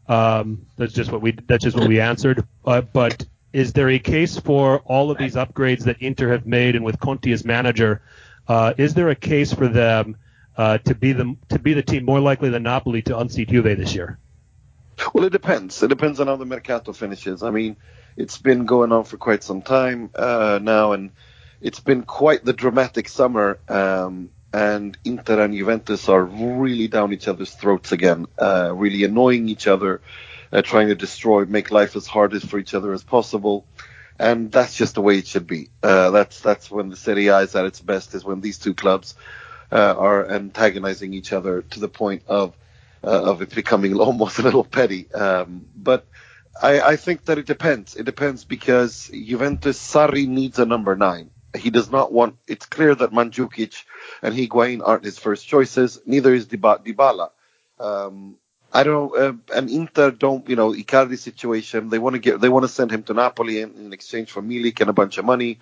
Um, that's just what we that's just what we answered. Uh, but is there a case for all of these upgrades that Inter have made, and with Conte as manager, uh, is there a case for them uh, to be the to be the team more likely than Napoli to unseat Juve this year? Well, it depends. It depends on how the Mercato finishes. I mean, it's been going on for quite some time uh, now, and it's been quite the dramatic summer. Um, and Inter and Juventus are really down each other's throats again, uh, really annoying each other, uh, trying to destroy, make life as hard as for each other as possible. And that's just the way it should be. Uh, that's that's when the Serie A is at its best, is when these two clubs uh, are antagonizing each other to the point of uh, of it becoming almost a little petty. Um, but I, I think that it depends. It depends because Juventus Sarri needs a number nine. He does not want. It's clear that Mandzukic and Higuain aren't his first choices. Neither is Dybala. Um, I don't. Uh, and Inter don't. You know, Icardi situation. They want to get. They want to send him to Napoli in, in exchange for Milik and a bunch of money.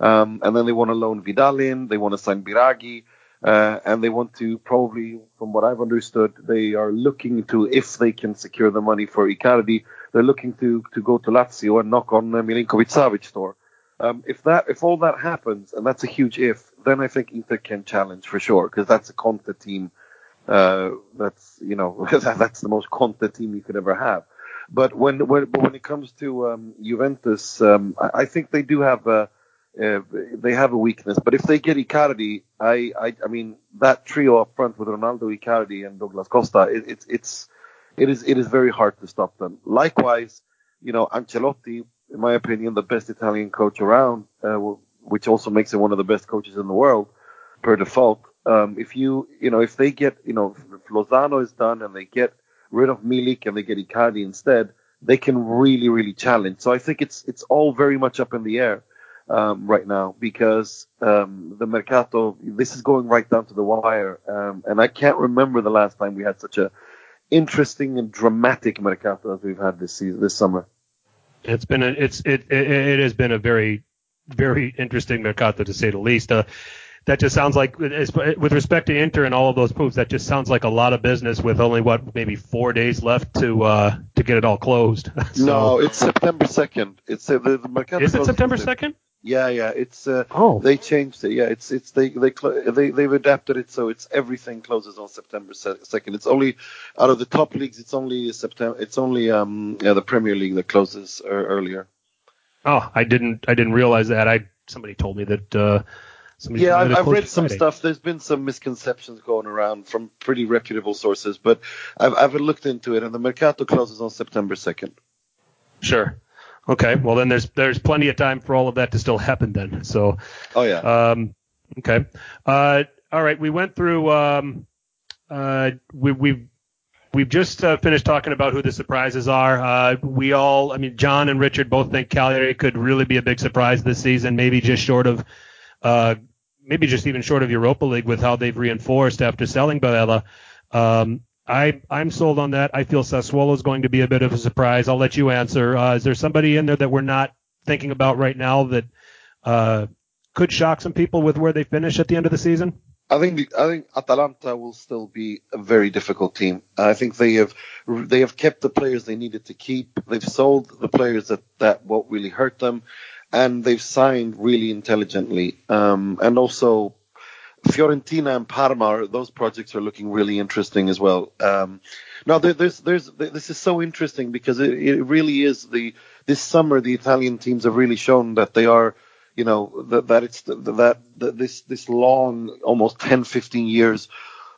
Um, and then they want to loan Vidal in. They want to sign Biraghi. Uh, and they want to probably, from what I've understood, they are looking to, if they can secure the money for Icardi, they're looking to to go to Lazio and knock on uh, Milinkovic Savic door. Um, if that, if all that happens, and that's a huge if, then I think Inter can challenge for sure because that's a Conte team. Uh, that's you know that's the most Conte team you could ever have. But when when but when it comes to um, Juventus, um, I, I, think they do have a uh, they have a weakness. But if they get Icardi, I, I, I mean that trio up front with Ronaldo, Icardi, and Douglas Costa, it, it's it's it is it is very hard to stop them. Likewise, you know Ancelotti, in my opinion, the best Italian coach around, uh, which also makes him one of the best coaches in the world per default. Um, if you you know if they get you know if Lozano is done and they get rid of Milik and they get Icardi instead, they can really really challenge. So I think it's it's all very much up in the air um, right now because um, the Mercato, this is going right down to the wire. Um, and I can't remember the last time we had such a interesting and dramatic Mercato as we've had this season, this summer. It's been a, it's, it, it, it has been a very, very interesting Mercato to say the least. Uh, that just sounds like, with respect to Inter and all of those moves, that just sounds like a lot of business with only what maybe four days left to uh, to get it all closed. so, no, it's September second. It's uh, the, the Mercato. Is it September second? Yeah, yeah. It's uh, oh they changed it. Yeah, it's it's they they they they've adapted it so it's everything closes on September second. It's only out of the top leagues. It's only September. It's only um yeah the Premier League that closes earlier. Oh, I didn't I didn't realize that. I somebody told me that. uh yeah, I've, I've read some stuff. There's been some misconceptions going around from pretty reputable sources, but I've, I've looked into it, and the Mercato closes on September 2nd. Sure. Okay, well then there's there's plenty of time for all of that to still happen then. So. Oh yeah. Um. Okay. Uh. All right. We went through. Um. Uh. We we've we've just uh, finished talking about who the surprises are. Uh, we all, I mean, John and Richard both think Cagliari could really be a big surprise this season, maybe just short of, uh, maybe just even short of Europa League with how they've reinforced after selling Barella. Um, I I'm sold on that. I feel Sassuolo is going to be a bit of a surprise. I'll let you answer. Uh, is there somebody in there that we're not thinking about right now that uh, could shock some people with where they finish at the end of the season? I think I think Atalanta will still be a very difficult team. I think they have they have kept the players they needed to keep. They've sold the players that that won't really hurt them, and they've signed really intelligently. Um, and also Fiorentina and Parma, those projects are looking really interesting as well. Um, now, there, there's, there's, this is so interesting because it, it, really is the this summer the Italian teams have really shown that they are, you know, that, that it's that, that this this long, almost 10, 15 years,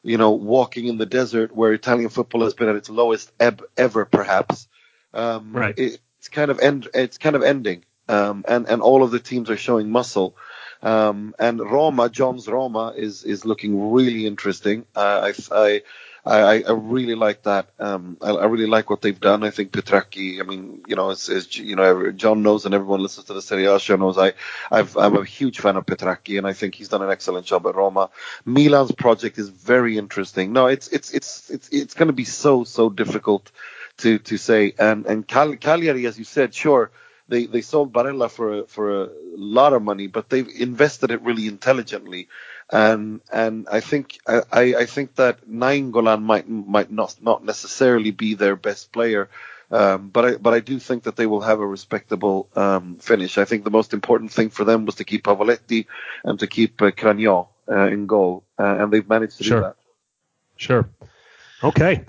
you know, walking in the desert where Italian football has been at its lowest ebb ever, perhaps. Um, right. It, it's kind of end. It's kind of ending, um, and and all of the teams are showing muscle. Um, and Roma, John's Roma is is looking really interesting. Uh, I, I I, I really like that. Um, I, I really like what they've done. I think Petrachi. I mean, you know, as, as you know, John knows and everyone listens to the Serie A show knows I, I've, I'm a huge fan of Petrachi, and I think he's done an excellent job at Roma. Milan's project is very interesting. No, it's it's it's it's it's going to be so so difficult to to say. And and Cal- Cagliari, as you said, sure they they sold Barella for a, for a lot of money, but they've invested it really intelligently, and and I think I, I think that Nainggolan might might not not necessarily be their best player. Um, but I but I do think that they will have a respectable um, finish. I think the most important thing for them was to keep Pavoletti and to keep uh, Cragno uh, in goal, uh, and they've managed to sure. do that. Sure. Okay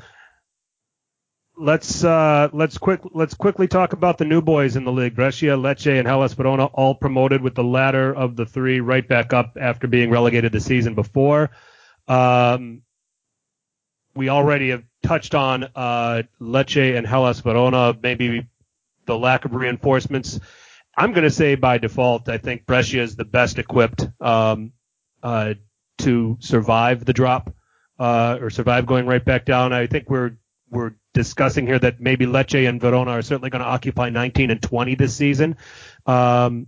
let's uh, let's quick let's quickly talk about the new boys in the league. Brescia, Lecce, and Hellas Verona all promoted with the latter of the three right back up after being relegated the season before. Um, we already have touched on uh, Lecce and Hellas Verona, maybe the lack of reinforcements. I'm going to say by default, I think Brescia is the best equipped um, uh, to survive the drop uh, or survive going right back down. I think we're we're discussing here that maybe Lecce and Verona are certainly going to occupy 19 and 20 this season. Um,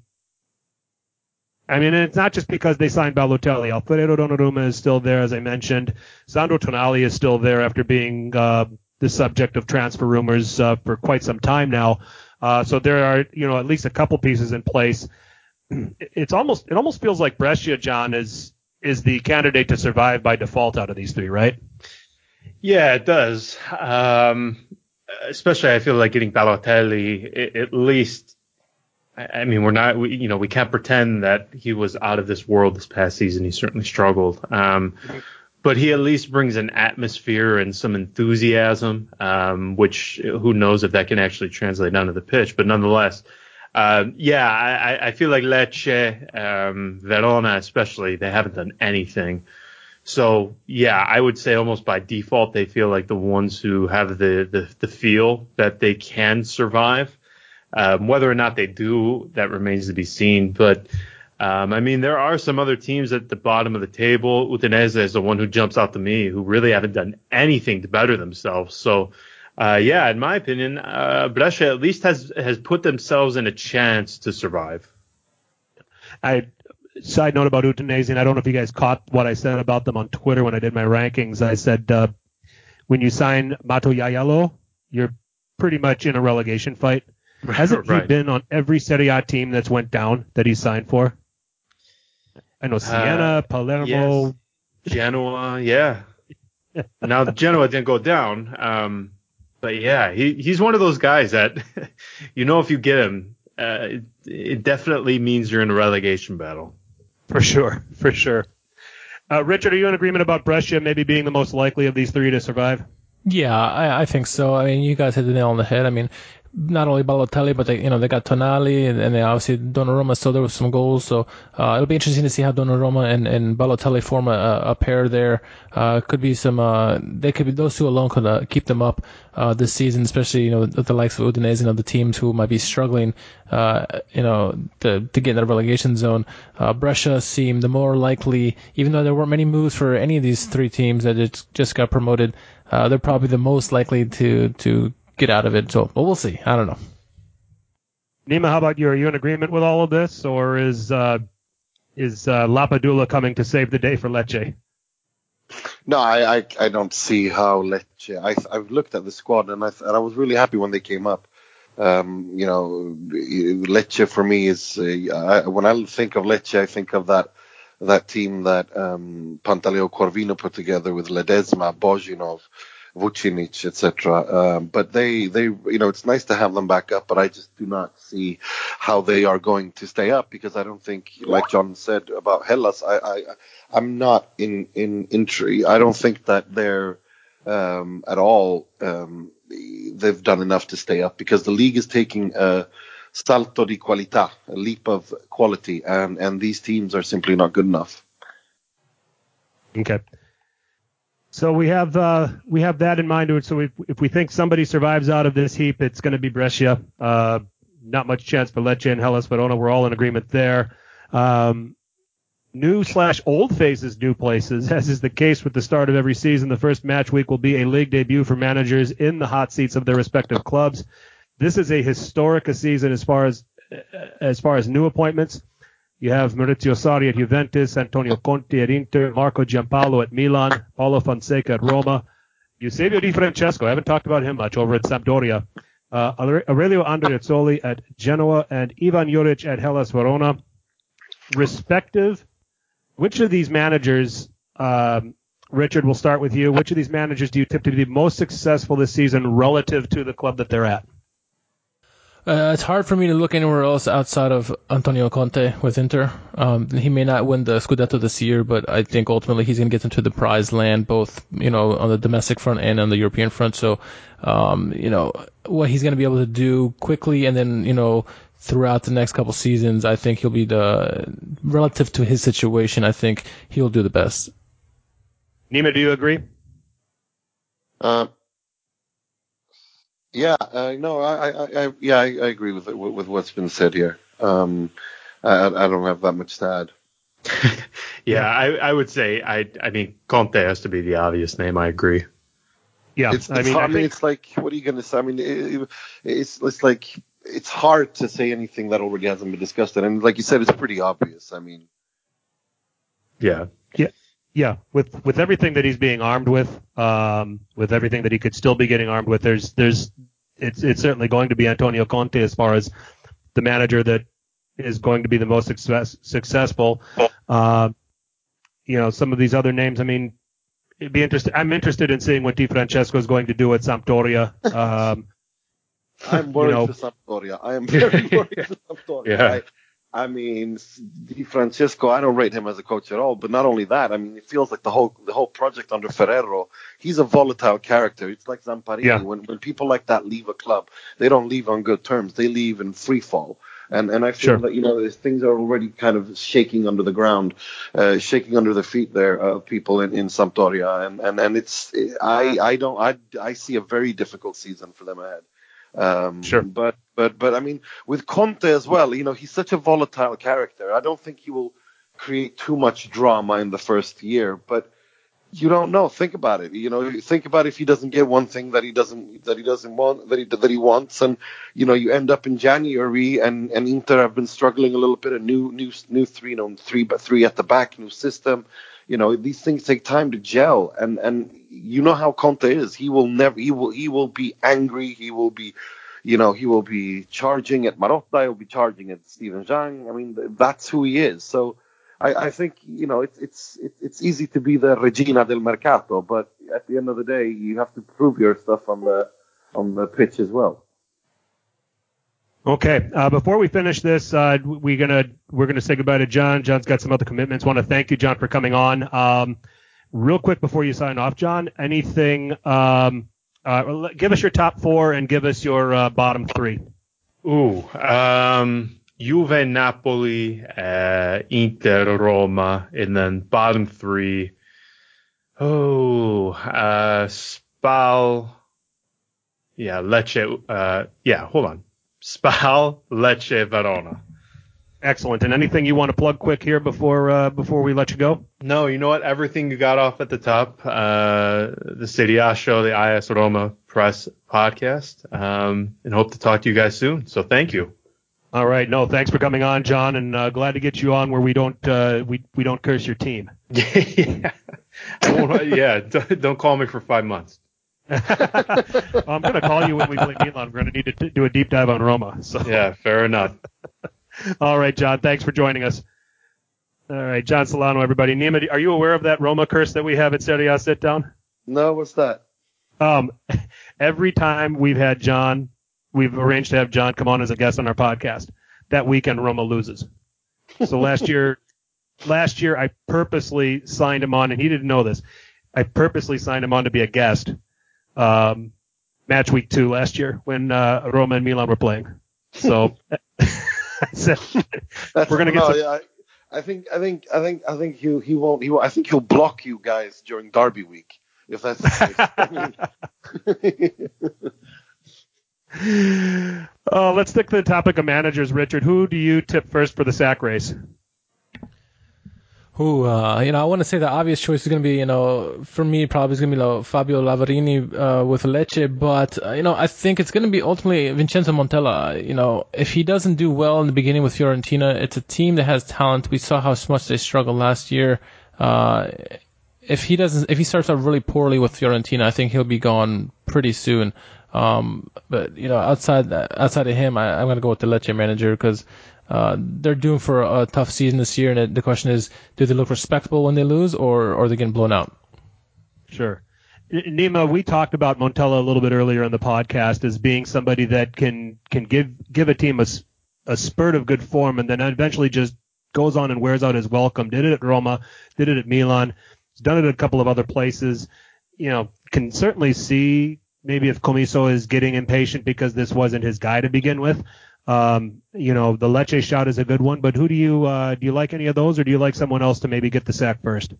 I mean, it's not just because they signed Balotelli. Alfredo Donnarumma is still there, as I mentioned. Sandro Tonali is still there after being uh, the subject of transfer rumors uh, for quite some time now. Uh, so there are, you know, at least a couple pieces in place. It's almost, it almost feels like Brescia, John, is is the candidate to survive by default out of these three, right? Yeah, it does. Um, especially, I feel like getting Balotelli at least. I mean, we're not, we, you know, we can't pretend that he was out of this world this past season. He certainly struggled. Um, but he at least brings an atmosphere and some enthusiasm, um, which who knows if that can actually translate onto the pitch. But nonetheless, uh, yeah, I, I feel like Lecce, um, Verona especially, they haven't done anything. So yeah, I would say almost by default they feel like the ones who have the the, the feel that they can survive. Um, whether or not they do, that remains to be seen. But um, I mean, there are some other teams at the bottom of the table. Udinese is the one who jumps out to me, who really haven't done anything to better themselves. So, uh, yeah, in my opinion, uh, Brescia at least has has put themselves in a chance to survive. I side note about Udinese, and I don't know if you guys caught what I said about them on Twitter when I did my rankings. I said uh, when you sign Mato Jajalo, you're pretty much in a relegation fight. Hasn't right. he been on every Serie A team that's went down that he signed for? I know Siena, uh, Palermo, yes. Genoa, yeah. now Genoa didn't go down, um, but yeah, he he's one of those guys that you know if you get him, uh, it, it definitely means you're in a relegation battle. For sure, for sure. Uh, Richard, are you in agreement about Brescia maybe being the most likely of these three to survive? Yeah, I, I think so. I mean, you guys hit the nail on the head. I mean, not only Balotelli, but they, you know, they got Tonali and, and they obviously Donnarumma. So there was some goals. So uh, it'll be interesting to see how Donnarumma and, and Balotelli form a, a pair there. Uh, could be some. Uh, they could be those two alone could uh, keep them up uh, this season, especially you know with the likes of Udinese and other teams who might be struggling. Uh, you know, to to get in that relegation zone. Uh, Brescia seemed the more likely, even though there weren't many moves for any of these three teams that just just got promoted. Uh, they're probably the most likely to to get out of it. So, but we'll see. I don't know. Nima, how about you? Are you in agreement with all of this, or is uh, is uh, Lapadula coming to save the day for Lecce? No, I, I, I don't see how Lecce. I, I've looked at the squad and I and I was really happy when they came up. Um, you know, Lecce for me is uh, I, when I think of Lecce, I think of that that team that um, Pantaleo Corvino put together with Ledesma, Bojinov, Vucinic, etc. Um, but they, they, you know, it's nice to have them back up, but I just do not see how they are going to stay up because I don't think, like John said about Hellas, I, I I'm not in in injury. I don't think that they're um, at all. Um, they've done enough to stay up because the league is taking a salto di qualità, a leap of quality, and and these teams are simply not good enough. Okay. So we have uh, we have that in mind. So if, if we think somebody survives out of this heap, it's going to be Brescia. Uh, not much chance for Lecce and Hellas Verona. We're all in agreement there. Um, new slash old faces new places, as is the case with the start of every season. The first match week will be a league debut for managers in the hot seats of their respective clubs. This is a historic season as far as as far as new appointments. You have Maurizio Sarri at Juventus, Antonio Conte at Inter, Marco Giampaolo at Milan, Paulo Fonseca at Roma, Eusebio Di Francesco, I haven't talked about him much, over at Sampdoria, uh, Aurelio Andreazzoli at Genoa, and Ivan Juric at Hellas Verona. Respective, which of these managers, um, Richard, we'll start with you. Which of these managers do you tip to be most successful this season relative to the club that they're at? Uh, it's hard for me to look anywhere else outside of Antonio Conte with Inter. Um, he may not win the Scudetto this year, but I think ultimately he's going to get into the prize land, both you know on the domestic front and on the European front. So, um, you know what he's going to be able to do quickly, and then you know throughout the next couple seasons, I think he'll be the relative to his situation. I think he'll do the best. Nima, do you agree? Uh, yeah, uh, no, I, I, I, yeah, I, I agree with, with, with what's been said here. Um, I, I don't have that much to add. yeah, I, I would say I, I mean Conte has to be the obvious name. I agree. Yeah, it's, I mean, I, mean, it's like, what are you going to say? I mean, it, it's it's like it's hard to say anything that already hasn't been discussed, and like you said, it's pretty obvious. I mean, yeah, yeah, yeah. With with everything that he's being armed with, um, with everything that he could still be getting armed with, there's there's it's it's certainly going to be Antonio Conte as far as the manager that is going to be the most success, successful. Uh, you know, some of these other names. I mean, it'd be interesting. I'm interested in seeing what Di Francesco is going to do at Sampdoria. Um, I'm worried you know, for Sampdoria. I am very worried for Sampdoria. Yeah. I, I mean, Di Francesco, I don't rate him as a coach at all. But not only that, I mean, it feels like the whole the whole project under Ferrero. He's a volatile character. It's like Zamparini. Yeah. When when people like that leave a club, they don't leave on good terms. They leave in free fall. And and I feel Sure. that you know things are already kind of shaking under the ground, uh, shaking under the feet there of people in in Sampdoria. And and and it's I I don't I I see a very difficult season for them ahead. Um, Sure. But but but I mean, with Conte as well, you know, he's such a volatile character. I don't think he will create too much drama in the first year, but you don't know. Think about it. You know, think about if he doesn't get one thing that he doesn't that he doesn't want that he that he wants, and you know, you end up in January and and Inter have been struggling a little bit. A new new new three, you know, three but three at the back, new system. You know, these things take time to gel, and and you know how Conte is. He will never. He will he will be angry. He will be. You know, he will be charging at Marotta. He'll be charging at Steven Zhang. I mean, that's who he is. So, I, I think you know it's it's it, it's easy to be the Regina del Mercato, but at the end of the day, you have to prove your stuff on the on the pitch as well. Okay. Uh, before we finish this, uh, we're gonna we're gonna say goodbye to John. John's got some other commitments. Want to thank you, John, for coming on. Um, real quick before you sign off, John, anything? Um, uh, give us your top four and give us your uh, bottom three. Ooh, um, Juve, Napoli, uh, Inter, Roma, and then bottom three. Oh, uh, Spal. Yeah, Lecce. Yeah, hold on. Spal, Lecce, Verona. Excellent. And anything you want to plug quick here before uh, before we let you go? No, you know what? Everything you got off at the top. Uh, the Serie A show, the IS Roma Press podcast, um, and hope to talk to you guys soon. So thank you. All right. No, thanks for coming on, John, and uh, glad to get you on where we don't uh, we we don't curse your team. yeah, I yeah. Don't call me for five months. well, I'm going to call you when we play Milan. We're going to need to do a deep dive on Roma. So. Yeah, fair enough. All right, John. Thanks for joining us. All right, John Solano, everybody. Nima, are you aware of that Roma curse that we have at Serie A sit down? No, what's that? Um, every time we've had John, we've arranged to have John come on as a guest on our podcast. That weekend, Roma loses. So last year, last year I purposely signed him on, and he didn't know this. I purposely signed him on to be a guest. Um, match week two last year when uh, Roma and Milan were playing. So That's, We're gonna get no, some- yeah, I, I think I think I think I think he he won't he will, I think he'll block you guys during Derby week if that's the case. Uh, let's stick to the topic of managers, Richard. Who do you tip first for the sack race? Who, uh, you know, I want to say the obvious choice is going to be, you know, for me, probably is going to be like, Fabio Liverani uh, with Lecce, but, uh, you know, I think it's going to be ultimately Vincenzo Montella. You know, if he doesn't do well in the beginning with Fiorentina, it's a team that has talent. We saw how much they struggled last year. Uh, if he doesn't, if he starts out really poorly with Fiorentina, I think he'll be gone pretty soon. Um, but you know, outside outside of him, I, I'm going to go with the Lecce manager because uh, they're due for a, tough season this year, and the question is, do they look respectable when they lose, or, or are they getting blown out? Sure. Nima, we talked about Montella a little bit earlier in the podcast as being somebody that can can give give a team a, a spurt of good form and then eventually just goes on and wears out his welcome. Did it at Roma, did it at Milan, he's done it at a couple of other places. You know, can certainly see maybe if Commisso is getting impatient because this wasn't his guy to begin with. Um, you know, the Lecce shot is a good one, but who do you uh, do you like any of those, or do you like someone else to maybe get the sack first?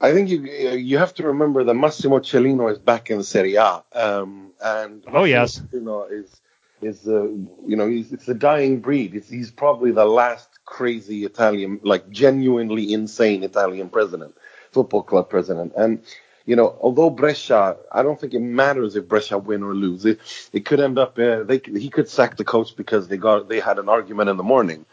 I think you you have to remember that Massimo Cellino is back in Serie A, um, and oh yes, you know is is uh, you know he's, it's a dying breed. It's, he's probably the last crazy Italian, like genuinely insane Italian president, football club president, and you know, although Brescia, I don't think it matters if Brescia win or lose. It, it could end up, uh, they he could sack the coach because they got they had an argument in the morning.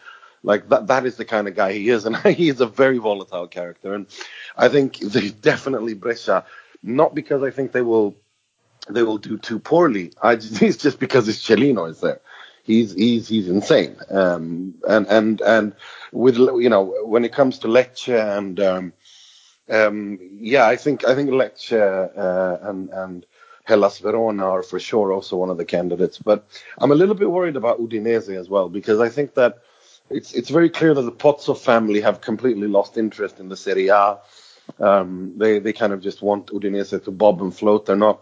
Like that, that is the kind of guy he is, and he is a very volatile character. And I think they definitely Brescia, not because I think they will they will do too poorly. I it's just because it's Cellino is there. He's he's he's insane. Um, and and and with you know when it comes to Lecce and um, um, yeah, I think I think Lecce uh, and and Hellas Verona are for sure also one of the candidates. But I'm a little bit worried about Udinese as well because I think that it's it's very clear that the Pozzo family have completely lost interest in the Serie A. Um, they they kind of just want Udinese to bob and float. They're not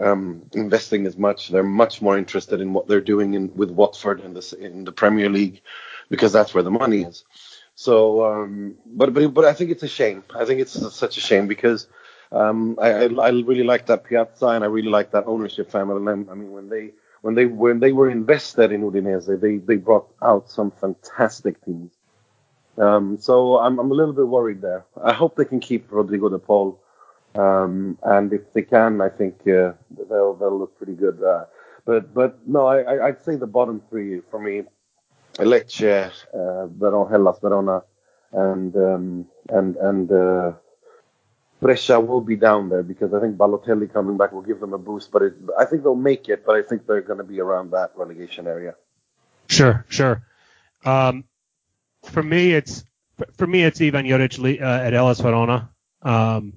um, investing as much. They're much more interested in what they're doing in, with Watford in the in the Premier League because that's where the money is. So, um, but but but I think it's a shame. I think it's such a shame because um, I, I, I really like that Piazza and I really like that ownership family. I mean, when they when they when they were invested in Udinese, they they brought out some fantastic teams. Um, so I'm I'm a little bit worried there. I hope they can keep Rodrigo De Paul, um, and if they can, I think uh, they'll they'll look pretty good. Uh, but but no, I I'd say the bottom three for me Lecce, uh, Verona, Hellas Verona, and um, and and uh, Brescia will be down there because I think Balotelli coming back will give them a boost. But it, I think they'll make it, but I think they're going to be around that relegation area. Sure, sure. Um, for me, it's for me it's Ivan Juric uh, at Hellas Verona. Um,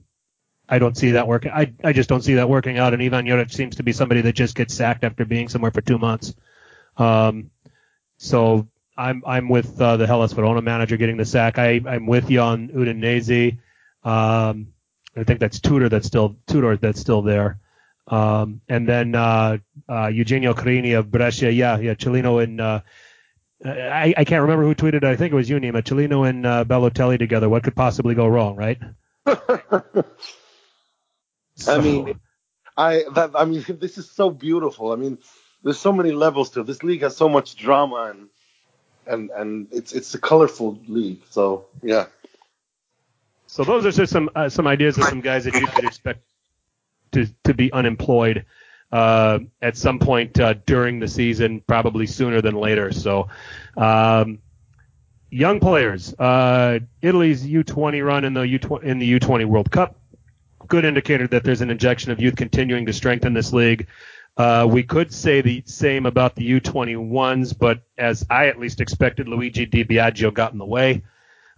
I don't see that working. I I just don't see that working out. And Ivan Juric seems to be somebody that just gets sacked after being somewhere for two months. Um, so I'm I'm with uh, the Hellas Verona manager getting the sack. I I'm with you on Udinese. Um, I think that's Tudor that's still Tudor that's still there. Um, and then uh, uh, Eugenio Corini of Brescia. Yeah, yeah, Cellino and uh, I, I can't remember who tweeted. I think it was you, Nima. Cellino and uh, Balotelli together. What could possibly go wrong, right? so. I mean, I that I mean, this is so beautiful. I mean, there's so many levels to it. This league has so much drama and and and it's it's a colorful league. So yeah. So those are just some uh, some ideas of some guys that you could expect to to be unemployed uh, at some point uh, during the season, probably sooner than later. So. Um, young players, uh, Italy's U20 run in the U20 in the U20 World Cup, good indicator that there's an injection of youth continuing to strengthen this league. Uh, we could say the same about the U21s, but as I at least expected, Luigi Di Biagio got in the way.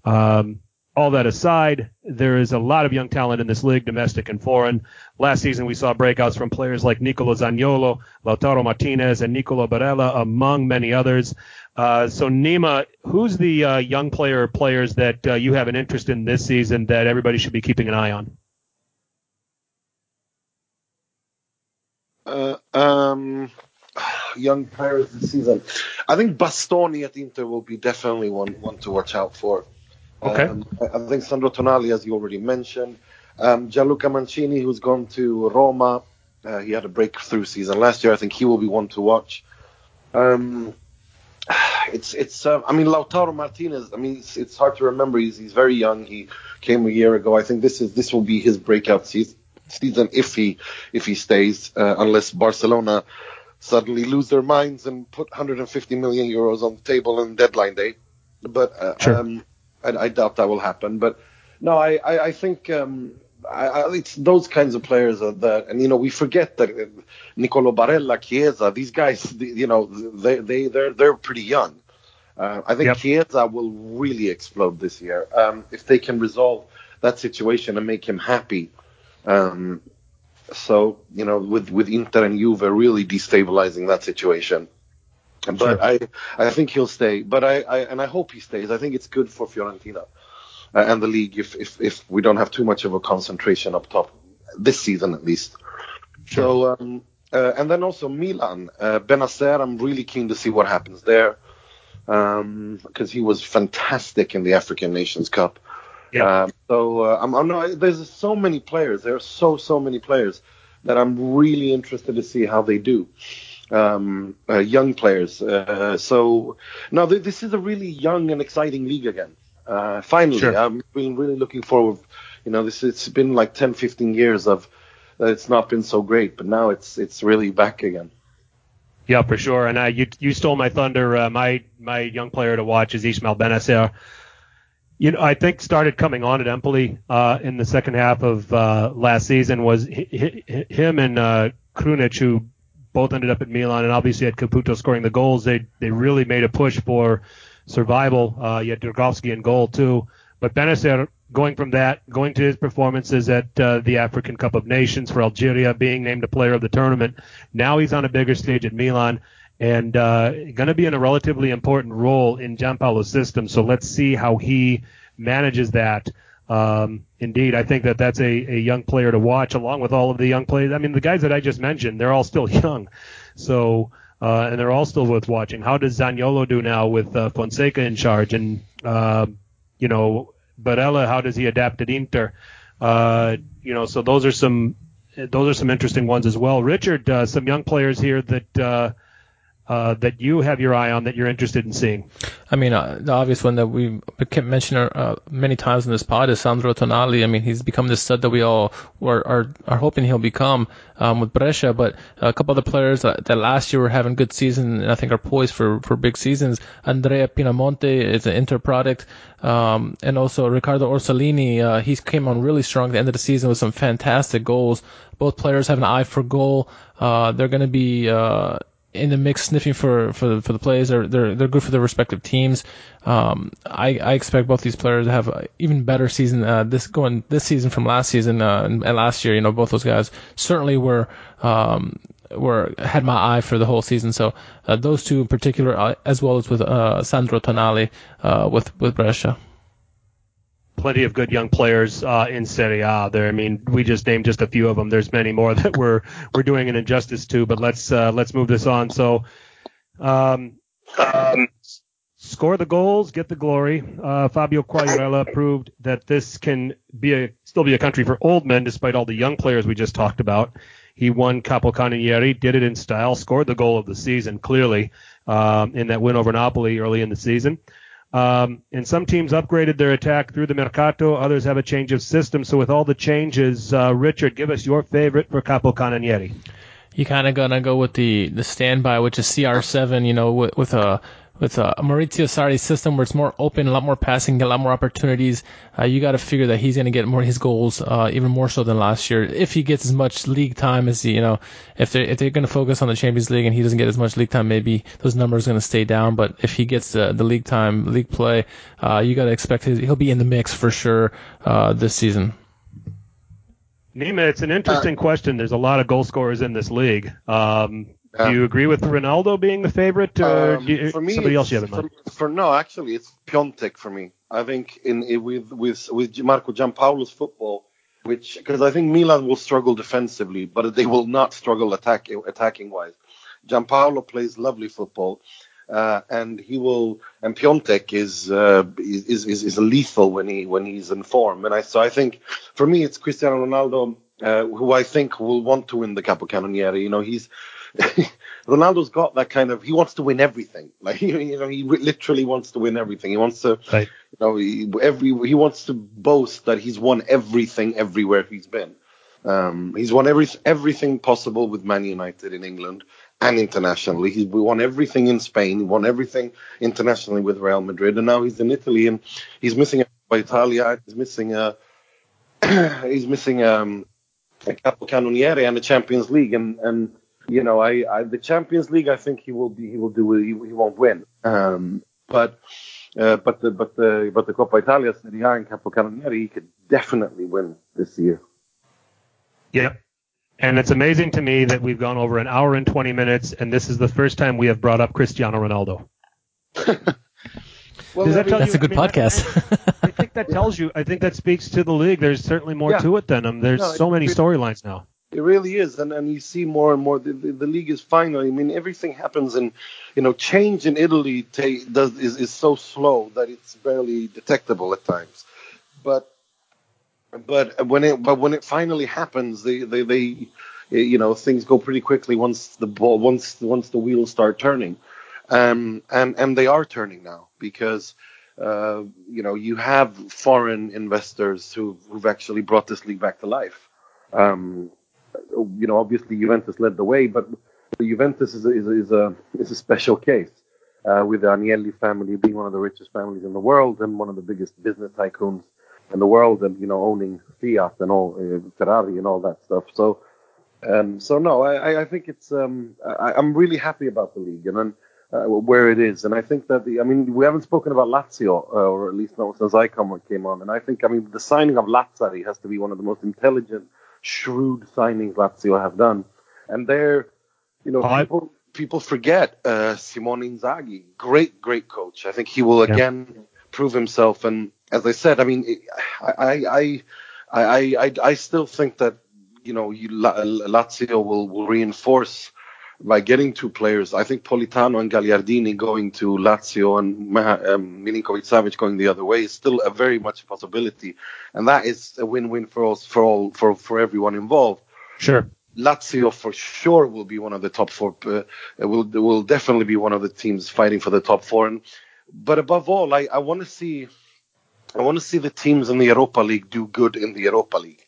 Um, all that aside, there is a lot of young talent in this league, domestic and foreign. Last season, we saw breakouts from players like Nicolo Zaniolo, Lautaro Martinez, and Nicolo Barella, among many others. Uh, so, Nima, who's the uh, young player or players that uh, you have an interest in this season that everybody should be keeping an eye on? Uh, um, young players this season. I think Bastoni at Inter will be definitely one one to watch out for. Okay. Um, I, I think Sandro Tonali, as you already mentioned, um, Gianluca Mancini, who's gone to Roma. Uh, he had a breakthrough season last year. I think he will be one to watch. Um, it's it's. Uh, I mean, Lautaro Martinez. I mean, it's, it's hard to remember. He's he's very young. He came a year ago. I think this is this will be his breakout season season if he if he stays, uh, unless Barcelona suddenly lose their minds and put 150 million euros on the table on deadline day. But uh, sure. um, I, I, doubt that will happen. But no, I I, I think um, I, I, it's those kinds of players that, and you know, we forget that uh, Nicolo Barella, Chiesa, these guys, you know, they they they're they're pretty young. Uh, I think yep. Chiesa will really explode this year um, if they can resolve that situation and make him happy. Um, so you know, with with Inter and Juve really destabilizing that situation. But sure. I I think he'll stay. But I, I and I hope he stays. I think it's good for Fiorentina uh, and the league if, if if we don't have too much of a concentration up top this season at least. Sure. So um, uh, and then also Milan, uh, Bennacer. I'm really keen to see what happens there because um, he was fantastic in the African Nations Cup. Yeah. Um, so uh, I'm, I'm not, there's so many players. There are so so many players that I'm really interested to see how they do. Um, uh, young players. Uh, so now th- this is a really young and exciting league again. Uh, finally, sure. I'm been really looking forward. You know, this it's been like 10, 15 years of that it's not been so great, but now it's it's really back again. Yeah, for sure. And uh, you you stole my thunder. Uh, my my young player to watch is Ismael Bennacer you know, I think started coming on at Empoli uh, in the second half of uh, last season was him and uh, Krunic, who both ended up at Milan, and obviously had Caputo scoring the goals. They they really made a push for survival. Uh, you had Dragowski in goal too, but Bennacer going from that, going to his performances at uh, the African Cup of Nations for Algeria, being named a player of the tournament. Now he's on a bigger stage at Milan and uh, going to be in a relatively important role in Giampaolo's system. So let's see how he manages that. Um, indeed, I think that that's a, a young player to watch, along with all of the young players. I mean, the guys that I just mentioned, they're all still young, so uh, and they're all still worth watching. How does Zaniolo do now with uh, Fonseca in charge, and uh, you know Barella? How does he adapt at Inter? Uh, you know, so those are some those are some interesting ones as well. Richard, uh, some young players here that uh, that you have your eye on that you're interested in seeing? I mean, uh, the obvious one that we kept mentioning uh, many times in this pod is Sandro Tonali. I mean, he's become the stud that we all are are, are hoping he'll become um, with Brescia. But a couple other players that, that last year were having good seasons and I think are poised for, for big seasons. Andrea Pinamonte is an Inter product. Um, and also Riccardo Orsolini, uh, he came on really strong at the end of the season with some fantastic goals. Both players have an eye for goal. Uh, they're going to be, uh, in the mix sniffing for for for the players. They're they're they're good for their respective teams. Um, I I expect both these players to have an even better season uh, this going this season from last season uh, and, and last year. You know, both those guys certainly were. Um, were had my eye for the whole season, so uh, those two in particular, uh, as well as with uh, Sandro Tonali uh, with with Brescia plenty of good young players uh, in Serie A. There, I mean, we just named just a few of them. There's many more that we're we're doing an injustice to, but let's uh, let's move this on. So, um, um, score the goals, get the glory. Uh, Fabio Quagliarella proved that this can be a still be a country for old men, despite all the young players we just talked about. He won Capocannoniere, did it in style, scored the goal of the season clearly um, in that win over Napoli early in the season. Um, and some teams upgraded their attack through the mercato. Others have a change of system. So with all the changes, uh, Richard, give us your favorite for Capo Capocannoniere. You kind of gonna go with the the standby, which is CR7. You know, with, with a with a Maurizio Sarri's system where it's more open, a lot more passing, a lot more opportunities, uh, you got to figure that he's going to get more of his goals, uh, even more so than last year. If he gets as much league time as he, you know, if they're if they're going to focus on the Champions League and he doesn't get as much league time, maybe those numbers are going to stay down. But if he gets the, the league time, league play, uh, you got to expect his, he'll be in the mix for sure uh, this season. Nima, it's an interesting uh, question. There's a lot of goal scorers in this league. Um, do you agree with Ronaldo being the favorite, or um, you, for me, somebody else you have in mind? For, for, no, actually, it's Piątek for me. I think in, in with with with Marco Giampaolo's football, which because I think Milan will struggle defensively, but they will not struggle attack, attacking wise. Giampaolo plays lovely football, uh, and he will. And Piątek is, uh, is is is lethal when he when he's in form. And I so I think for me it's Cristiano Ronaldo, uh, who I think will want to win the Capocannoniere. You know, he's Ronaldo's got that kind of he wants to win everything. Like you know, he literally wants to win everything. He wants to, right. you know, he, every he wants to boast that he's won everything everywhere he's been. Um, he's won every everything possible with Man United in England and internationally. He won everything in Spain. He won everything internationally with Real Madrid, and now he's in Italy and he's missing a Italia. He's missing a he's missing um, a Capocannoniere and the Champions League, and and you know, I, I the Champions League, I think he will be, he will do, he, he won't win. Um, but uh, but the but the but the Coppa Italia, Serie A, and Capocannoniere, he could definitely win this year. Yep. And it's amazing to me that we've gone over an hour and 20 minutes, and this is the first time we have brought up Cristiano Ronaldo. well, that that's you, a good I mean, podcast. I, I, think that tells you. I think that speaks to the league. There's certainly more yeah. to it than him. There's no, so many storylines now. It really is, and and you see more and more. The, the, the, league is finally. I mean, everything happens, and you know, change in Italy ta- does is, is so slow that it's barely detectable at times. But but when it but when it finally happens, they they, they you know things go pretty quickly once the ball once once the wheels start turning, um and and they are turning now because. Uh, you know, you have foreign investors who, who've actually brought this league back to life. Um, you know, obviously Juventus led the way, but Juventus is a, is a, is a, is a special case. Uh, with the Agnelli family being one of the richest families in the world and one of the biggest business tycoons in the world, and you know owning Fiat and all uh, Ferrari and all that stuff. So, um, so no, I, I think it's um, I, am really happy about the league and uh, where it is, and I think that the I mean we haven't spoken about Lazio, uh, or at least not since I came on, and I think I mean the signing of Lazzari has to be one of the most intelligent shrewd signings Lazio have done. And they're, you know, people people forget uh, Simone Inzaghi, great great coach. I think he will again yeah. prove himself. And as I said, I mean, I I I I, I still think that you know Lazio will will reinforce by getting two players. I think Politano and Gagliardini going to Lazio and um, Milinkovic Savic going the other way is still a very much a possibility, and that is a win-win for us, for all, for for everyone involved. Sure. Lazio for sure will be one of the top four. Uh, will will definitely be one of the teams fighting for the top four. And, but above all, I, I want to see I want to see the teams in the Europa League do good in the Europa League.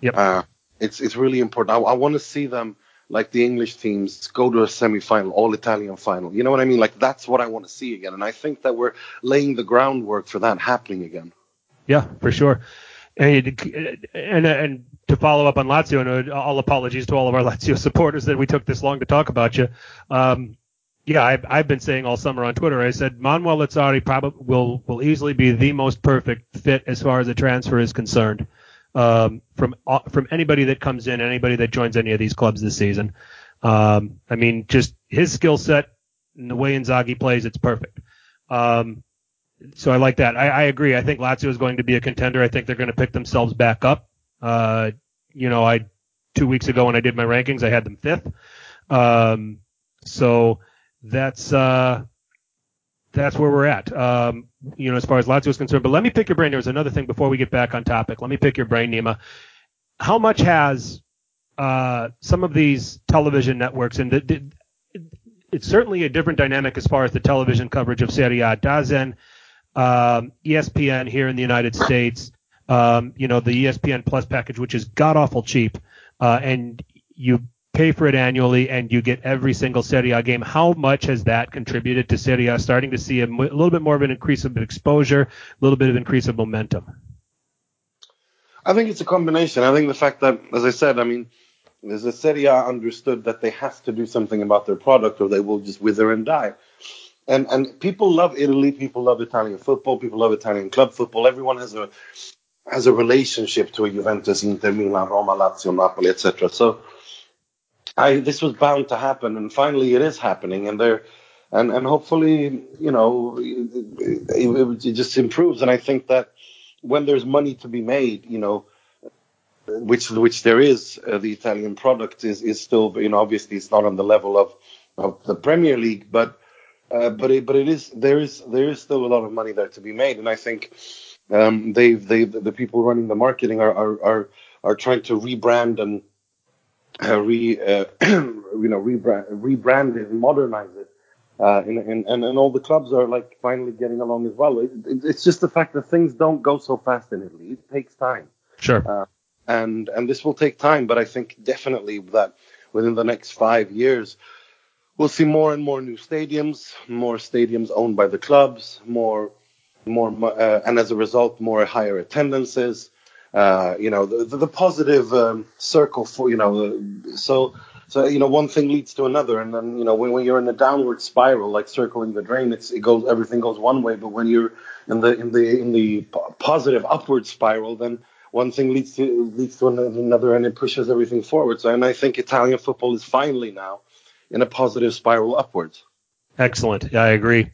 Yep. Uh, it's it's really important. I, I want to see them like the English teams go to a semi-final, all Italian final. You know what I mean? Like that's what I want to see again, and I think that we're laying the groundwork for that happening again. Yeah, for sure. And, and and to follow up on Lazio, and all apologies to all of our Lazio supporters that we took this long to talk about you. Um, yeah, I've, I've been saying all summer on Twitter. I said Manuel Lazzari probably will will easily be the most perfect fit as far as a transfer is concerned um, from uh, from anybody that comes in, anybody that joins any of these clubs this season. Um, I mean, just his skill set and the way Inzaghi plays, it's perfect. Um, so I like that. I, I, agree. I think Lazio is going to be a contender. I think they're going to pick themselves back up. Uh, you know, I two weeks ago when I did my rankings, I had them fifth. Um, so that's uh, that's where we're at. Um, you know, as far as Lazio is concerned. But let me pick your brain. There was another thing before we get back on topic. Let me pick your brain, Nima. How much has uh, some of these television networks and the, the, it's certainly a different dynamic as far as the television coverage of Serie A. DAZN, um, ESPN here in the United States, um, you know, the ESPN Plus package, which is god awful cheap, uh, and you pay for it annually and you get every single Serie A game. How much has that contributed to Serie A starting to see a, little bit more of an increase of exposure, a little bit of increase of momentum? I think it's a combination. I think the fact that, as I said, I mean, there's a Serie A understood that they have to do something about their product or they will just wither and die. And and people love Italy, people love Italian football, people love Italian club football. Everyone has a has a relationship to a Juventus, Inter, Milan, Roma, Lazio, Napoli, etc. So I this was bound to happen, and finally it is happening, and there, and and hopefully you know it, it, it just improves, and I think that when there's money to be made, you know, which which there is, uh, the Italian product is is still you know obviously it's not on the level of of the Premier League, but uh, but it, but it is there is there is still a lot of money there to be made, and I think um, they've they the people running the marketing are are are, are trying to rebrand and uh, re, uh, you know, rebrand, rebrand it, modernize it. Uh, and, and, and all the clubs are like finally getting along as well. It, it, it's just the fact that things don't go so fast in Italy. It takes time. Sure. Uh, and and this will take time, but I think definitely that within the next five years, we'll see more and more new stadiums, more stadiums owned by the clubs, more more uh, and as a result, more higher attendances. Uh, you know, the, the, positive um, circle for you know, so so you know, one thing leads to another, and then you know, when, when you're in a downward spiral, like circling the drain, it's it goes everything goes one way, but when you're in the in the in the positive upward spiral, then one thing leads to leads to another, and it pushes everything forward. So, and I think Italian football is finally now in a positive spiral upwards. Excellent. Yeah, I agree.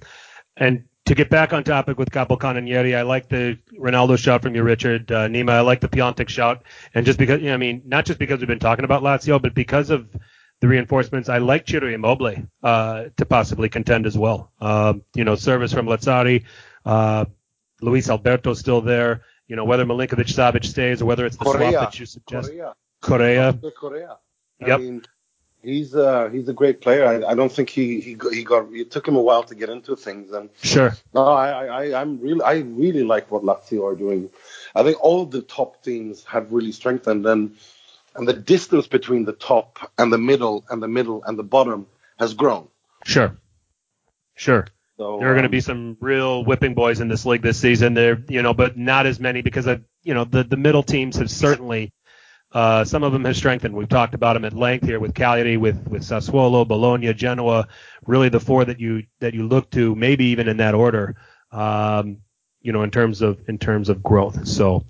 And to get back on topic with Capocannoniere, I like the Ronaldo shot from you, Richard uh, Nima. I like the Piątek shot, and just because, you know, I mean, not just because we've been talking about Lazio, but because of the reinforcements, I like Ciro Immobile uh, to possibly contend as well. Uh, you know, service from Lazzari, uh, Luis Alberto still there. You know, whether Milinkovic Savic stays or whether it's the Correa, swap that you suggest. Korea. Correa. Correa. Yep. I mean, he's uh, he's a great player. I, I don't think he he got, he got it took him a while to get into things and Sure. no I, I I'm really I really like what Lazio are doing. I think all the top teams have really strengthened and and the distance between the top and the middle and the middle and the bottom has grown. Sure. Sure. So There are going to um, be some real whipping boys in this league this season. There, you know, but not as many because of, you know, the the middle teams have certainly, uh, some of them have strengthened. We've talked about them at length here with Cagliari, with with Sassuolo, Bologna, Genoa. Really, the four that you that you look to, maybe even in that order. Um, you know, in terms of in terms of growth. So,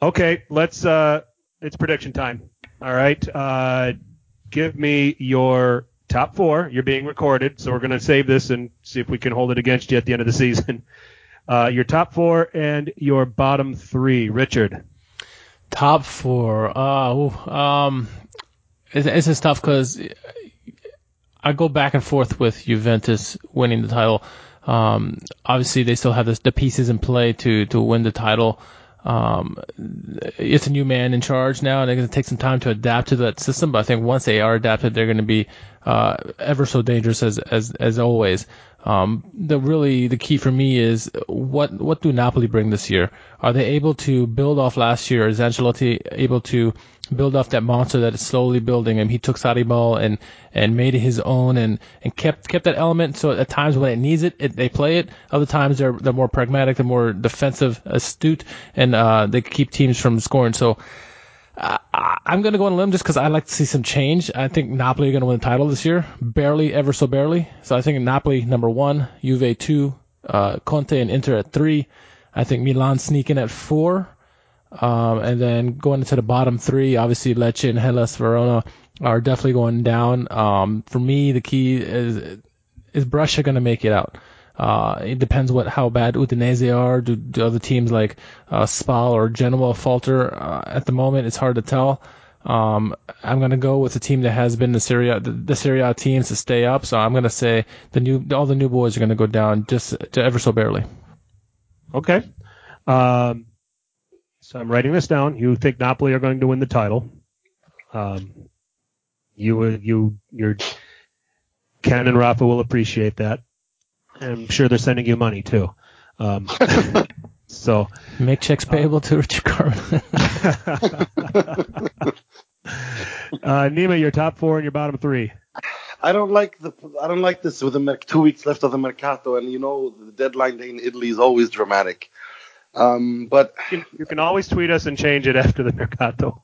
okay, let's. Uh, it's prediction time. All right. Uh, give me your top four. You're being recorded, so we're going to save this and see if we can hold it against you at the end of the season. Uh, your top four and your bottom three, Richard. Top four. Uh, um, it's, it's tough because I go back and forth with Juventus winning the title. Um, obviously, they still have this, the pieces in play to to win the title. Um, it's a new man in charge now, and they're going to take some time to adapt to that system. But I think once they are adapted, they're going to be uh, ever so dangerous as as as always. Um, the really the key for me is what what do Napoli bring this year? Are they able to build off last year? Is Ancelotti able to build off that monster that is slowly building? And he took Sarri ball and and made it his own and and kept kept that element. So at times when it needs it, it they play it. Other times they're they're more pragmatic, they're more defensive, astute, and uh, they keep teams from scoring. So. I- I'm going to go on a limb just because I like to see some change. I think Napoli are going to win the title this year, barely, ever so barely. So I think Napoli number one, Juve two, uh, Conte and Inter at three. I think Milan sneaking at four, um, and then going into the bottom three. Obviously, Lecce and Hellas Verona are definitely going down. Um, for me, the key is is Brescia going to make it out? Uh, it depends what how bad Udinese are. Do, do other teams like uh, Spal or Genoa falter? Uh, at the moment, it's hard to tell. Um, I'm gonna go with the team that has been the Serie the, the Serie A teams to stay up. So I'm gonna say the new all the new boys are gonna go down just to ever so barely. Okay. Um, so I'm writing this down. You think Napoli are going to win the title? Um, you you your Ken and Rafa will appreciate that. I'm sure they're sending you money too. Um, so Make checks payable to Richard Kharman. uh, Nima, your top four and your bottom three. I don't like the I don't like this with the two weeks left of the mercato, and you know the deadline day in Italy is always dramatic. Um, but You can, you can always tweet us and change it after the mercato.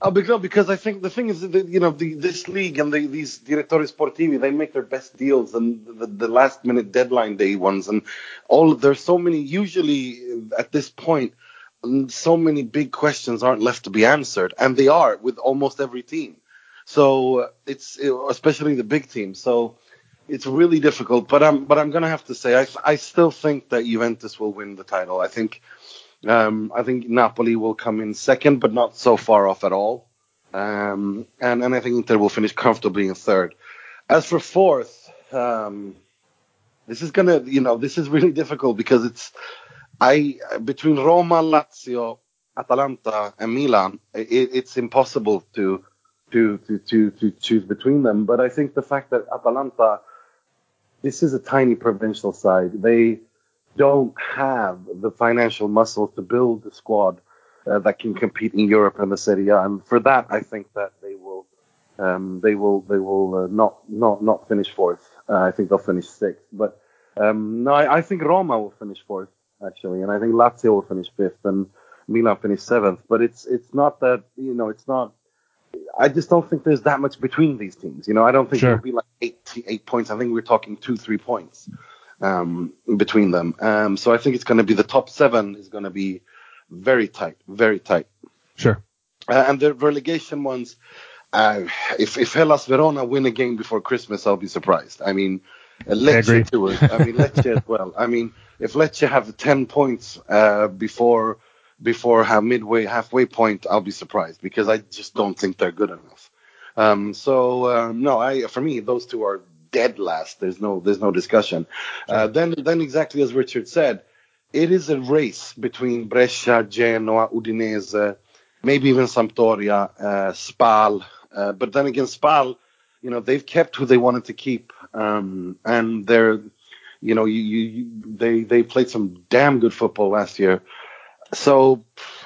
uh, because, because I think the thing is that you know the, this league and the, these direttori sportivi they make their best deals and the, the last minute deadline day ones and all there's so many usually at this point so many big questions aren't left to be answered and they are with almost every team. So it's especially the big teams. So it's really difficult. But I'm but I'm gonna have to say I I still think that Juventus will win the title. I think um, I think Napoli will come in second, but not so far off at all. Um, and and I think Inter will finish comfortably in third. As for fourth, um, this is gonna you know this is really difficult because it's I between Roma, Lazio, Atalanta, and Milan. It, it's impossible to to, to, to, to choose between them. But I think the fact that Atalanta, this is a tiny provincial side. They don't have the financial muscle to build a squad uh, that can compete in Europe and the Serie A. And for that, I think that they will um, they will they will uh, not not not finish fourth. Uh, I think they'll finish sixth. But um, no, I, I, think Roma will finish fourth actually, and I think Lazio will finish fifth, and Milan finish seventh. But it's it's not that you know it's not. I just don't think there's that much between these teams. You know, I don't think sure. it'll be like eight eight points. I think we're talking two three points um, between them. Um, so I think it's going to be the top seven is going to be very tight, very tight. Sure. Uh, and the relegation ones, uh, if if Hellas Verona win a game before Christmas, I'll be surprised. I mean, uh, Lecce too. I mean, Lecce as well. I mean, if Lecce have 10 points uh, before before have midway halfway point, I'll be surprised because I just don't think they're good enough. Um, so uh, no, I for me those two are dead last. There's no there's no discussion. Uh, then then exactly as Richard said, it is a race between Brescia, Genoa, Udinese, maybe even Sampdoria, uh, Spal. Uh, but then again, Spal, you know, they've kept who they wanted to keep, um, and they're, you know, you, you, they they played some damn good football last year. So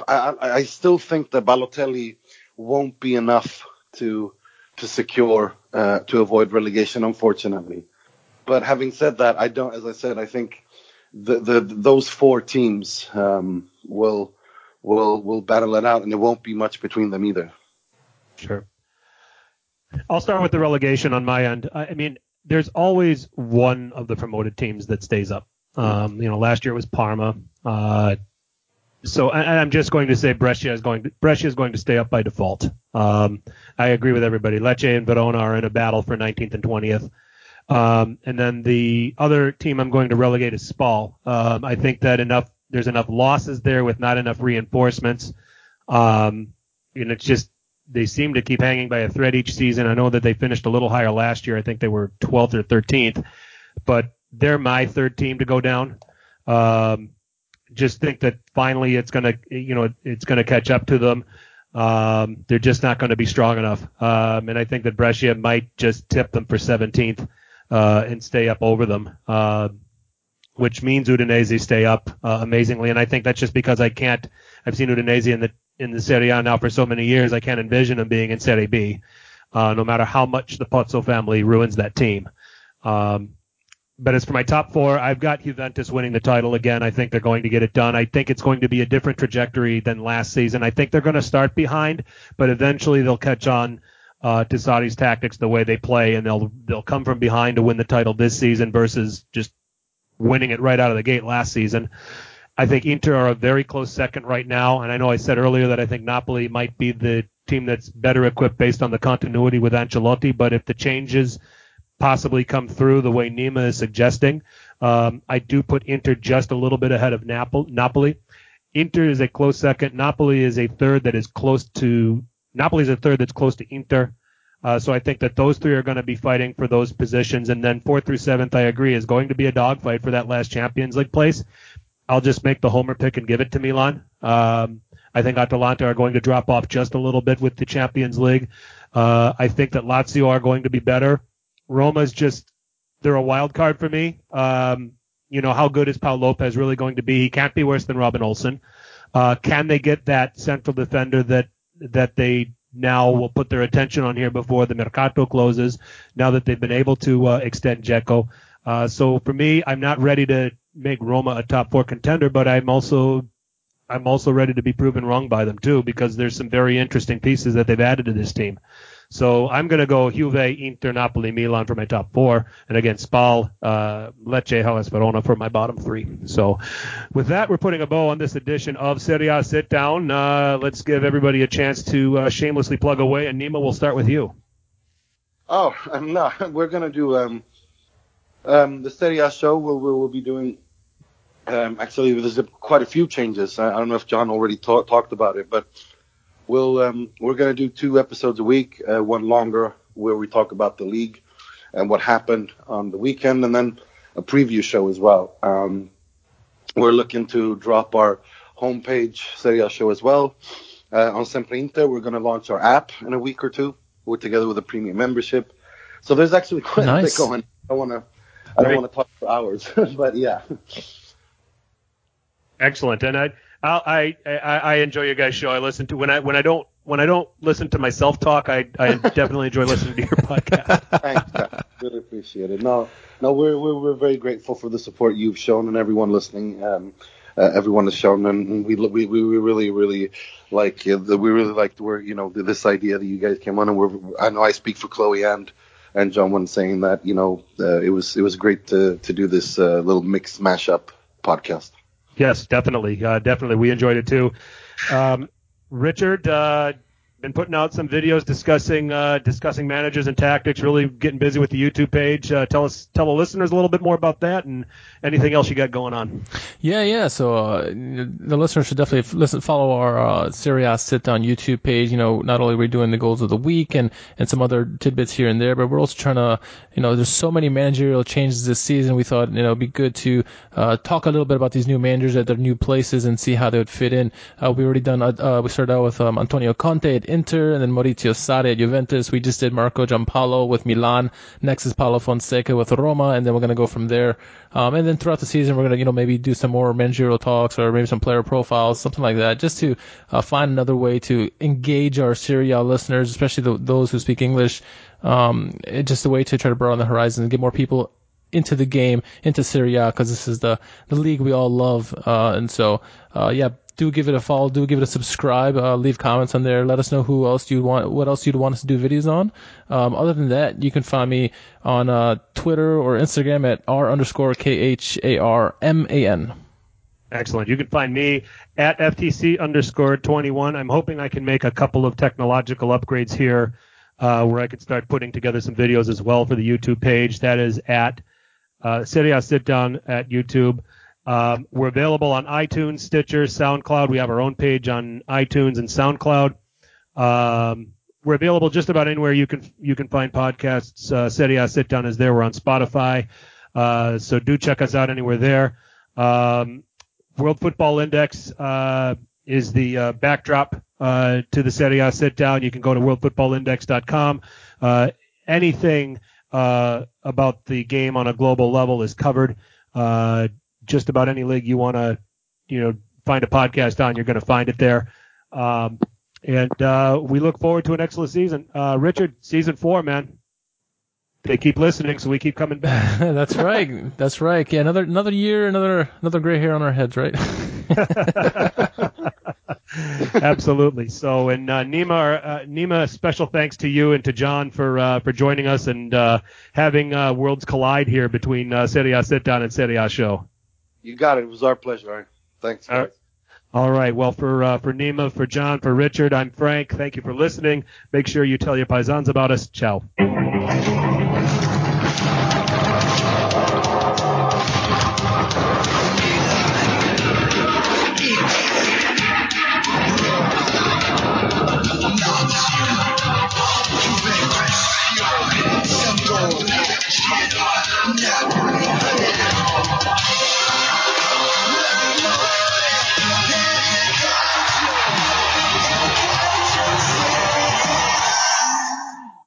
I, I still think that Balotelli won't be enough to to secure uh, to avoid relegation, unfortunately. But having said that, I don't. As I said, I think the, the those four teams um, will will will battle it out, and there won't be much between them either. Sure. I'll start with the relegation on my end. I mean, there's always one of the promoted teams that stays up. Um, you know, last year it was Parma. Uh, so I, am just going to say Brescia is going to Brescia is going to stay up by default. Um, I agree with everybody. Lecce and Verona are in a battle for 19th and 20th. Um, and then the other team I'm going to relegate is Spal. Um, I think that enough there's enough losses there with not enough reinforcements. Um, and it's just they seem to keep hanging by a thread each season. I know that they finished a little higher last year. I think they were 12th or 13th, but they're my third team to go down. Um, just think that finally it's gonna, you know, it's gonna catch up to them. Um, they're just not going to be strong enough. Um, and I think that Brescia might just tip them for 17th uh, and stay up over them, uh, which means Udinese stay up uh, amazingly. And I think that's just because I can't. I've seen Udinese in the in the Serie A now for so many years. I can't envision them being in Serie B, uh, no matter how much the Pozzo family ruins that team. Um, but as for my top four, I've got Juventus winning the title again. I think they're going to get it done. I think it's going to be a different trajectory than last season. I think they're going to start behind, but eventually they'll catch on uh, to Sarri's tactics, the way they play, and they'll they'll come from behind to win the title this season versus just winning it right out of the gate last season. I think Inter are a very close second right now, and I know I said earlier that I think Napoli might be the team that's better equipped based on the continuity with Ancelotti, but if the changes possibly come through the way Nima is suggesting, um, I do put Inter just a little bit ahead of Napoli. Inter is a close second. Napoli is a third that is close to Napoli is a third that's close to Inter. Uh, so I think that those three are going to be fighting for those positions. And then fourth through seventh, I agree, is going to be a dogfight for that last Champions League place. I'll just make the homer pick and give it to Milan. Um, I think Atalanta are going to drop off just a little bit with the Champions League. Uh, I think that Lazio are going to be better. Roma's just, they're a wild card for me. Um, you know, how good is Pau Lopez really going to be? He can't be worse than Robin Olsen. Uh, can they get that central defender that that they now will put their attention on here before the mercato closes. Now that they've been able to uh, extend Dzeko, uh, so for me, I'm not ready to make Roma a top four contender, but I'm also I'm also ready to be proven wrong by them too because there's some very interesting pieces that they've added to this team. So I'm going to go Juve, Inter, Napoli, Milan for my top four, and again Spal, uh, Lecce, Hellas Verona for my bottom three. So with that, we're putting a bow on this edition of Serie A Sit Down. Uh, let's give everybody a chance to uh, shamelessly plug away, and Nima, we'll start with you. Oh um, no, we're going to do um, um, the Serie A show. We'll, we'll, be doing. Um, actually, there's quite a few changes. I, I don't know if John already talk, talked about it, but we'll um, we're going to do two episodes a week, uh, one longer where we talk about the league and what happened on the weekend, and then a preview show as well. Um, we're looking to drop our homepage Serie A show as well uh, on Sempre Inter. We're going to launch our app in a week or two, We're together with a premium membership. So there's actually quite nice. a bit going. I want to. I don't want to talk for hours, but yeah. Excellent, and I, I, I, I enjoy your guys' show. I listen to when I when I don't when I don't listen to myself talk, I, I definitely enjoy listening to your podcast. Thanks. Really appreciate it. No, no, we're, we're we're very grateful for the support you've shown and everyone listening. Um, uh, everyone has shown, and we we we really really like uh, the, we really liked where you know this idea that you guys came on, and we're I know I speak for Chloe and and John when saying that you know uh, it was it was great to to do this uh, little mix mashup podcast. Yes, definitely, uh, definitely, we enjoyed it too. Um, Richard, uh, been putting out some videos discussing uh, discussing managers and tactics. Really getting busy with the YouTube page. Uh, tell us, tell the listeners a little bit more about that and anything else you got going on. Yeah, yeah. So uh, the listeners should definitely listen, follow our uh, Serie sit down YouTube page. You know, not only are we doing the goals of the week and and some other tidbits here and there, but we're also trying to, you know, there's so many managerial changes this season. We thought you know it'd be good to uh, talk a little bit about these new managers at their new places and see how they would fit in. Uh, we already done. Uh, we started out with um, Antonio Conte Inter, and then Maurizio Sarri at Juventus. We just did Marco Giampaolo with Milan. Next is Paulo Fonseca with Roma, and then we're gonna go from there. Um, and then throughout the season, we're gonna you know maybe do some more managerial talks or maybe some player profiles, something like that, just to uh, find another way to engage our Serie A listeners, especially the, those who speak English. Um, just a way to try to broaden the horizon and get more people into the game, into Serie A, because this is the, the league we all love. Uh, and so, uh, yeah, do give it a follow, do give it a subscribe, uh, leave comments on there. Let us know who else you want, what else you'd want us to do videos on. Um, other than that, you can find me on uh, Twitter or Instagram at r underscore k h a r m a n. Excellent. You can find me at FTC underscore 21. I'm hoping I can make a couple of technological upgrades here uh, where I can start putting together some videos as well for the YouTube page. That is at uh, A Sit Down at YouTube. Um, we're available on iTunes, Stitcher, SoundCloud. We have our own page on iTunes and SoundCloud. Um, we're available just about anywhere you can you can find podcasts. Uh, Sit Down is there. We're on Spotify, uh, so do check us out anywhere there. Um, World Football Index uh, is the uh, backdrop uh, to the Serie A Sit Down. You can go to worldfootballindex.com. Uh, anything uh, about the game on a global level is covered. Uh, just about any league you want to, you know, find a podcast on, you're going to find it there. Um, and uh, we look forward to an excellent season. Uh, Richard, season four, man. They keep listening, so we keep coming back. That's right. That's right. Yeah, another another year, another another gray hair on our heads, right? Absolutely. So, and uh, Nima, uh, Nima, special thanks to you and to John for uh, for joining us and uh, having uh, worlds collide here between uh, Serie A Sit Down and Serie A Show. You got it. It was our pleasure. Thanks, guys. All right. Well, for uh, for Nima, for John, for Richard, I'm Frank. Thank you for listening. Make sure you tell your paisans about us. Ciao.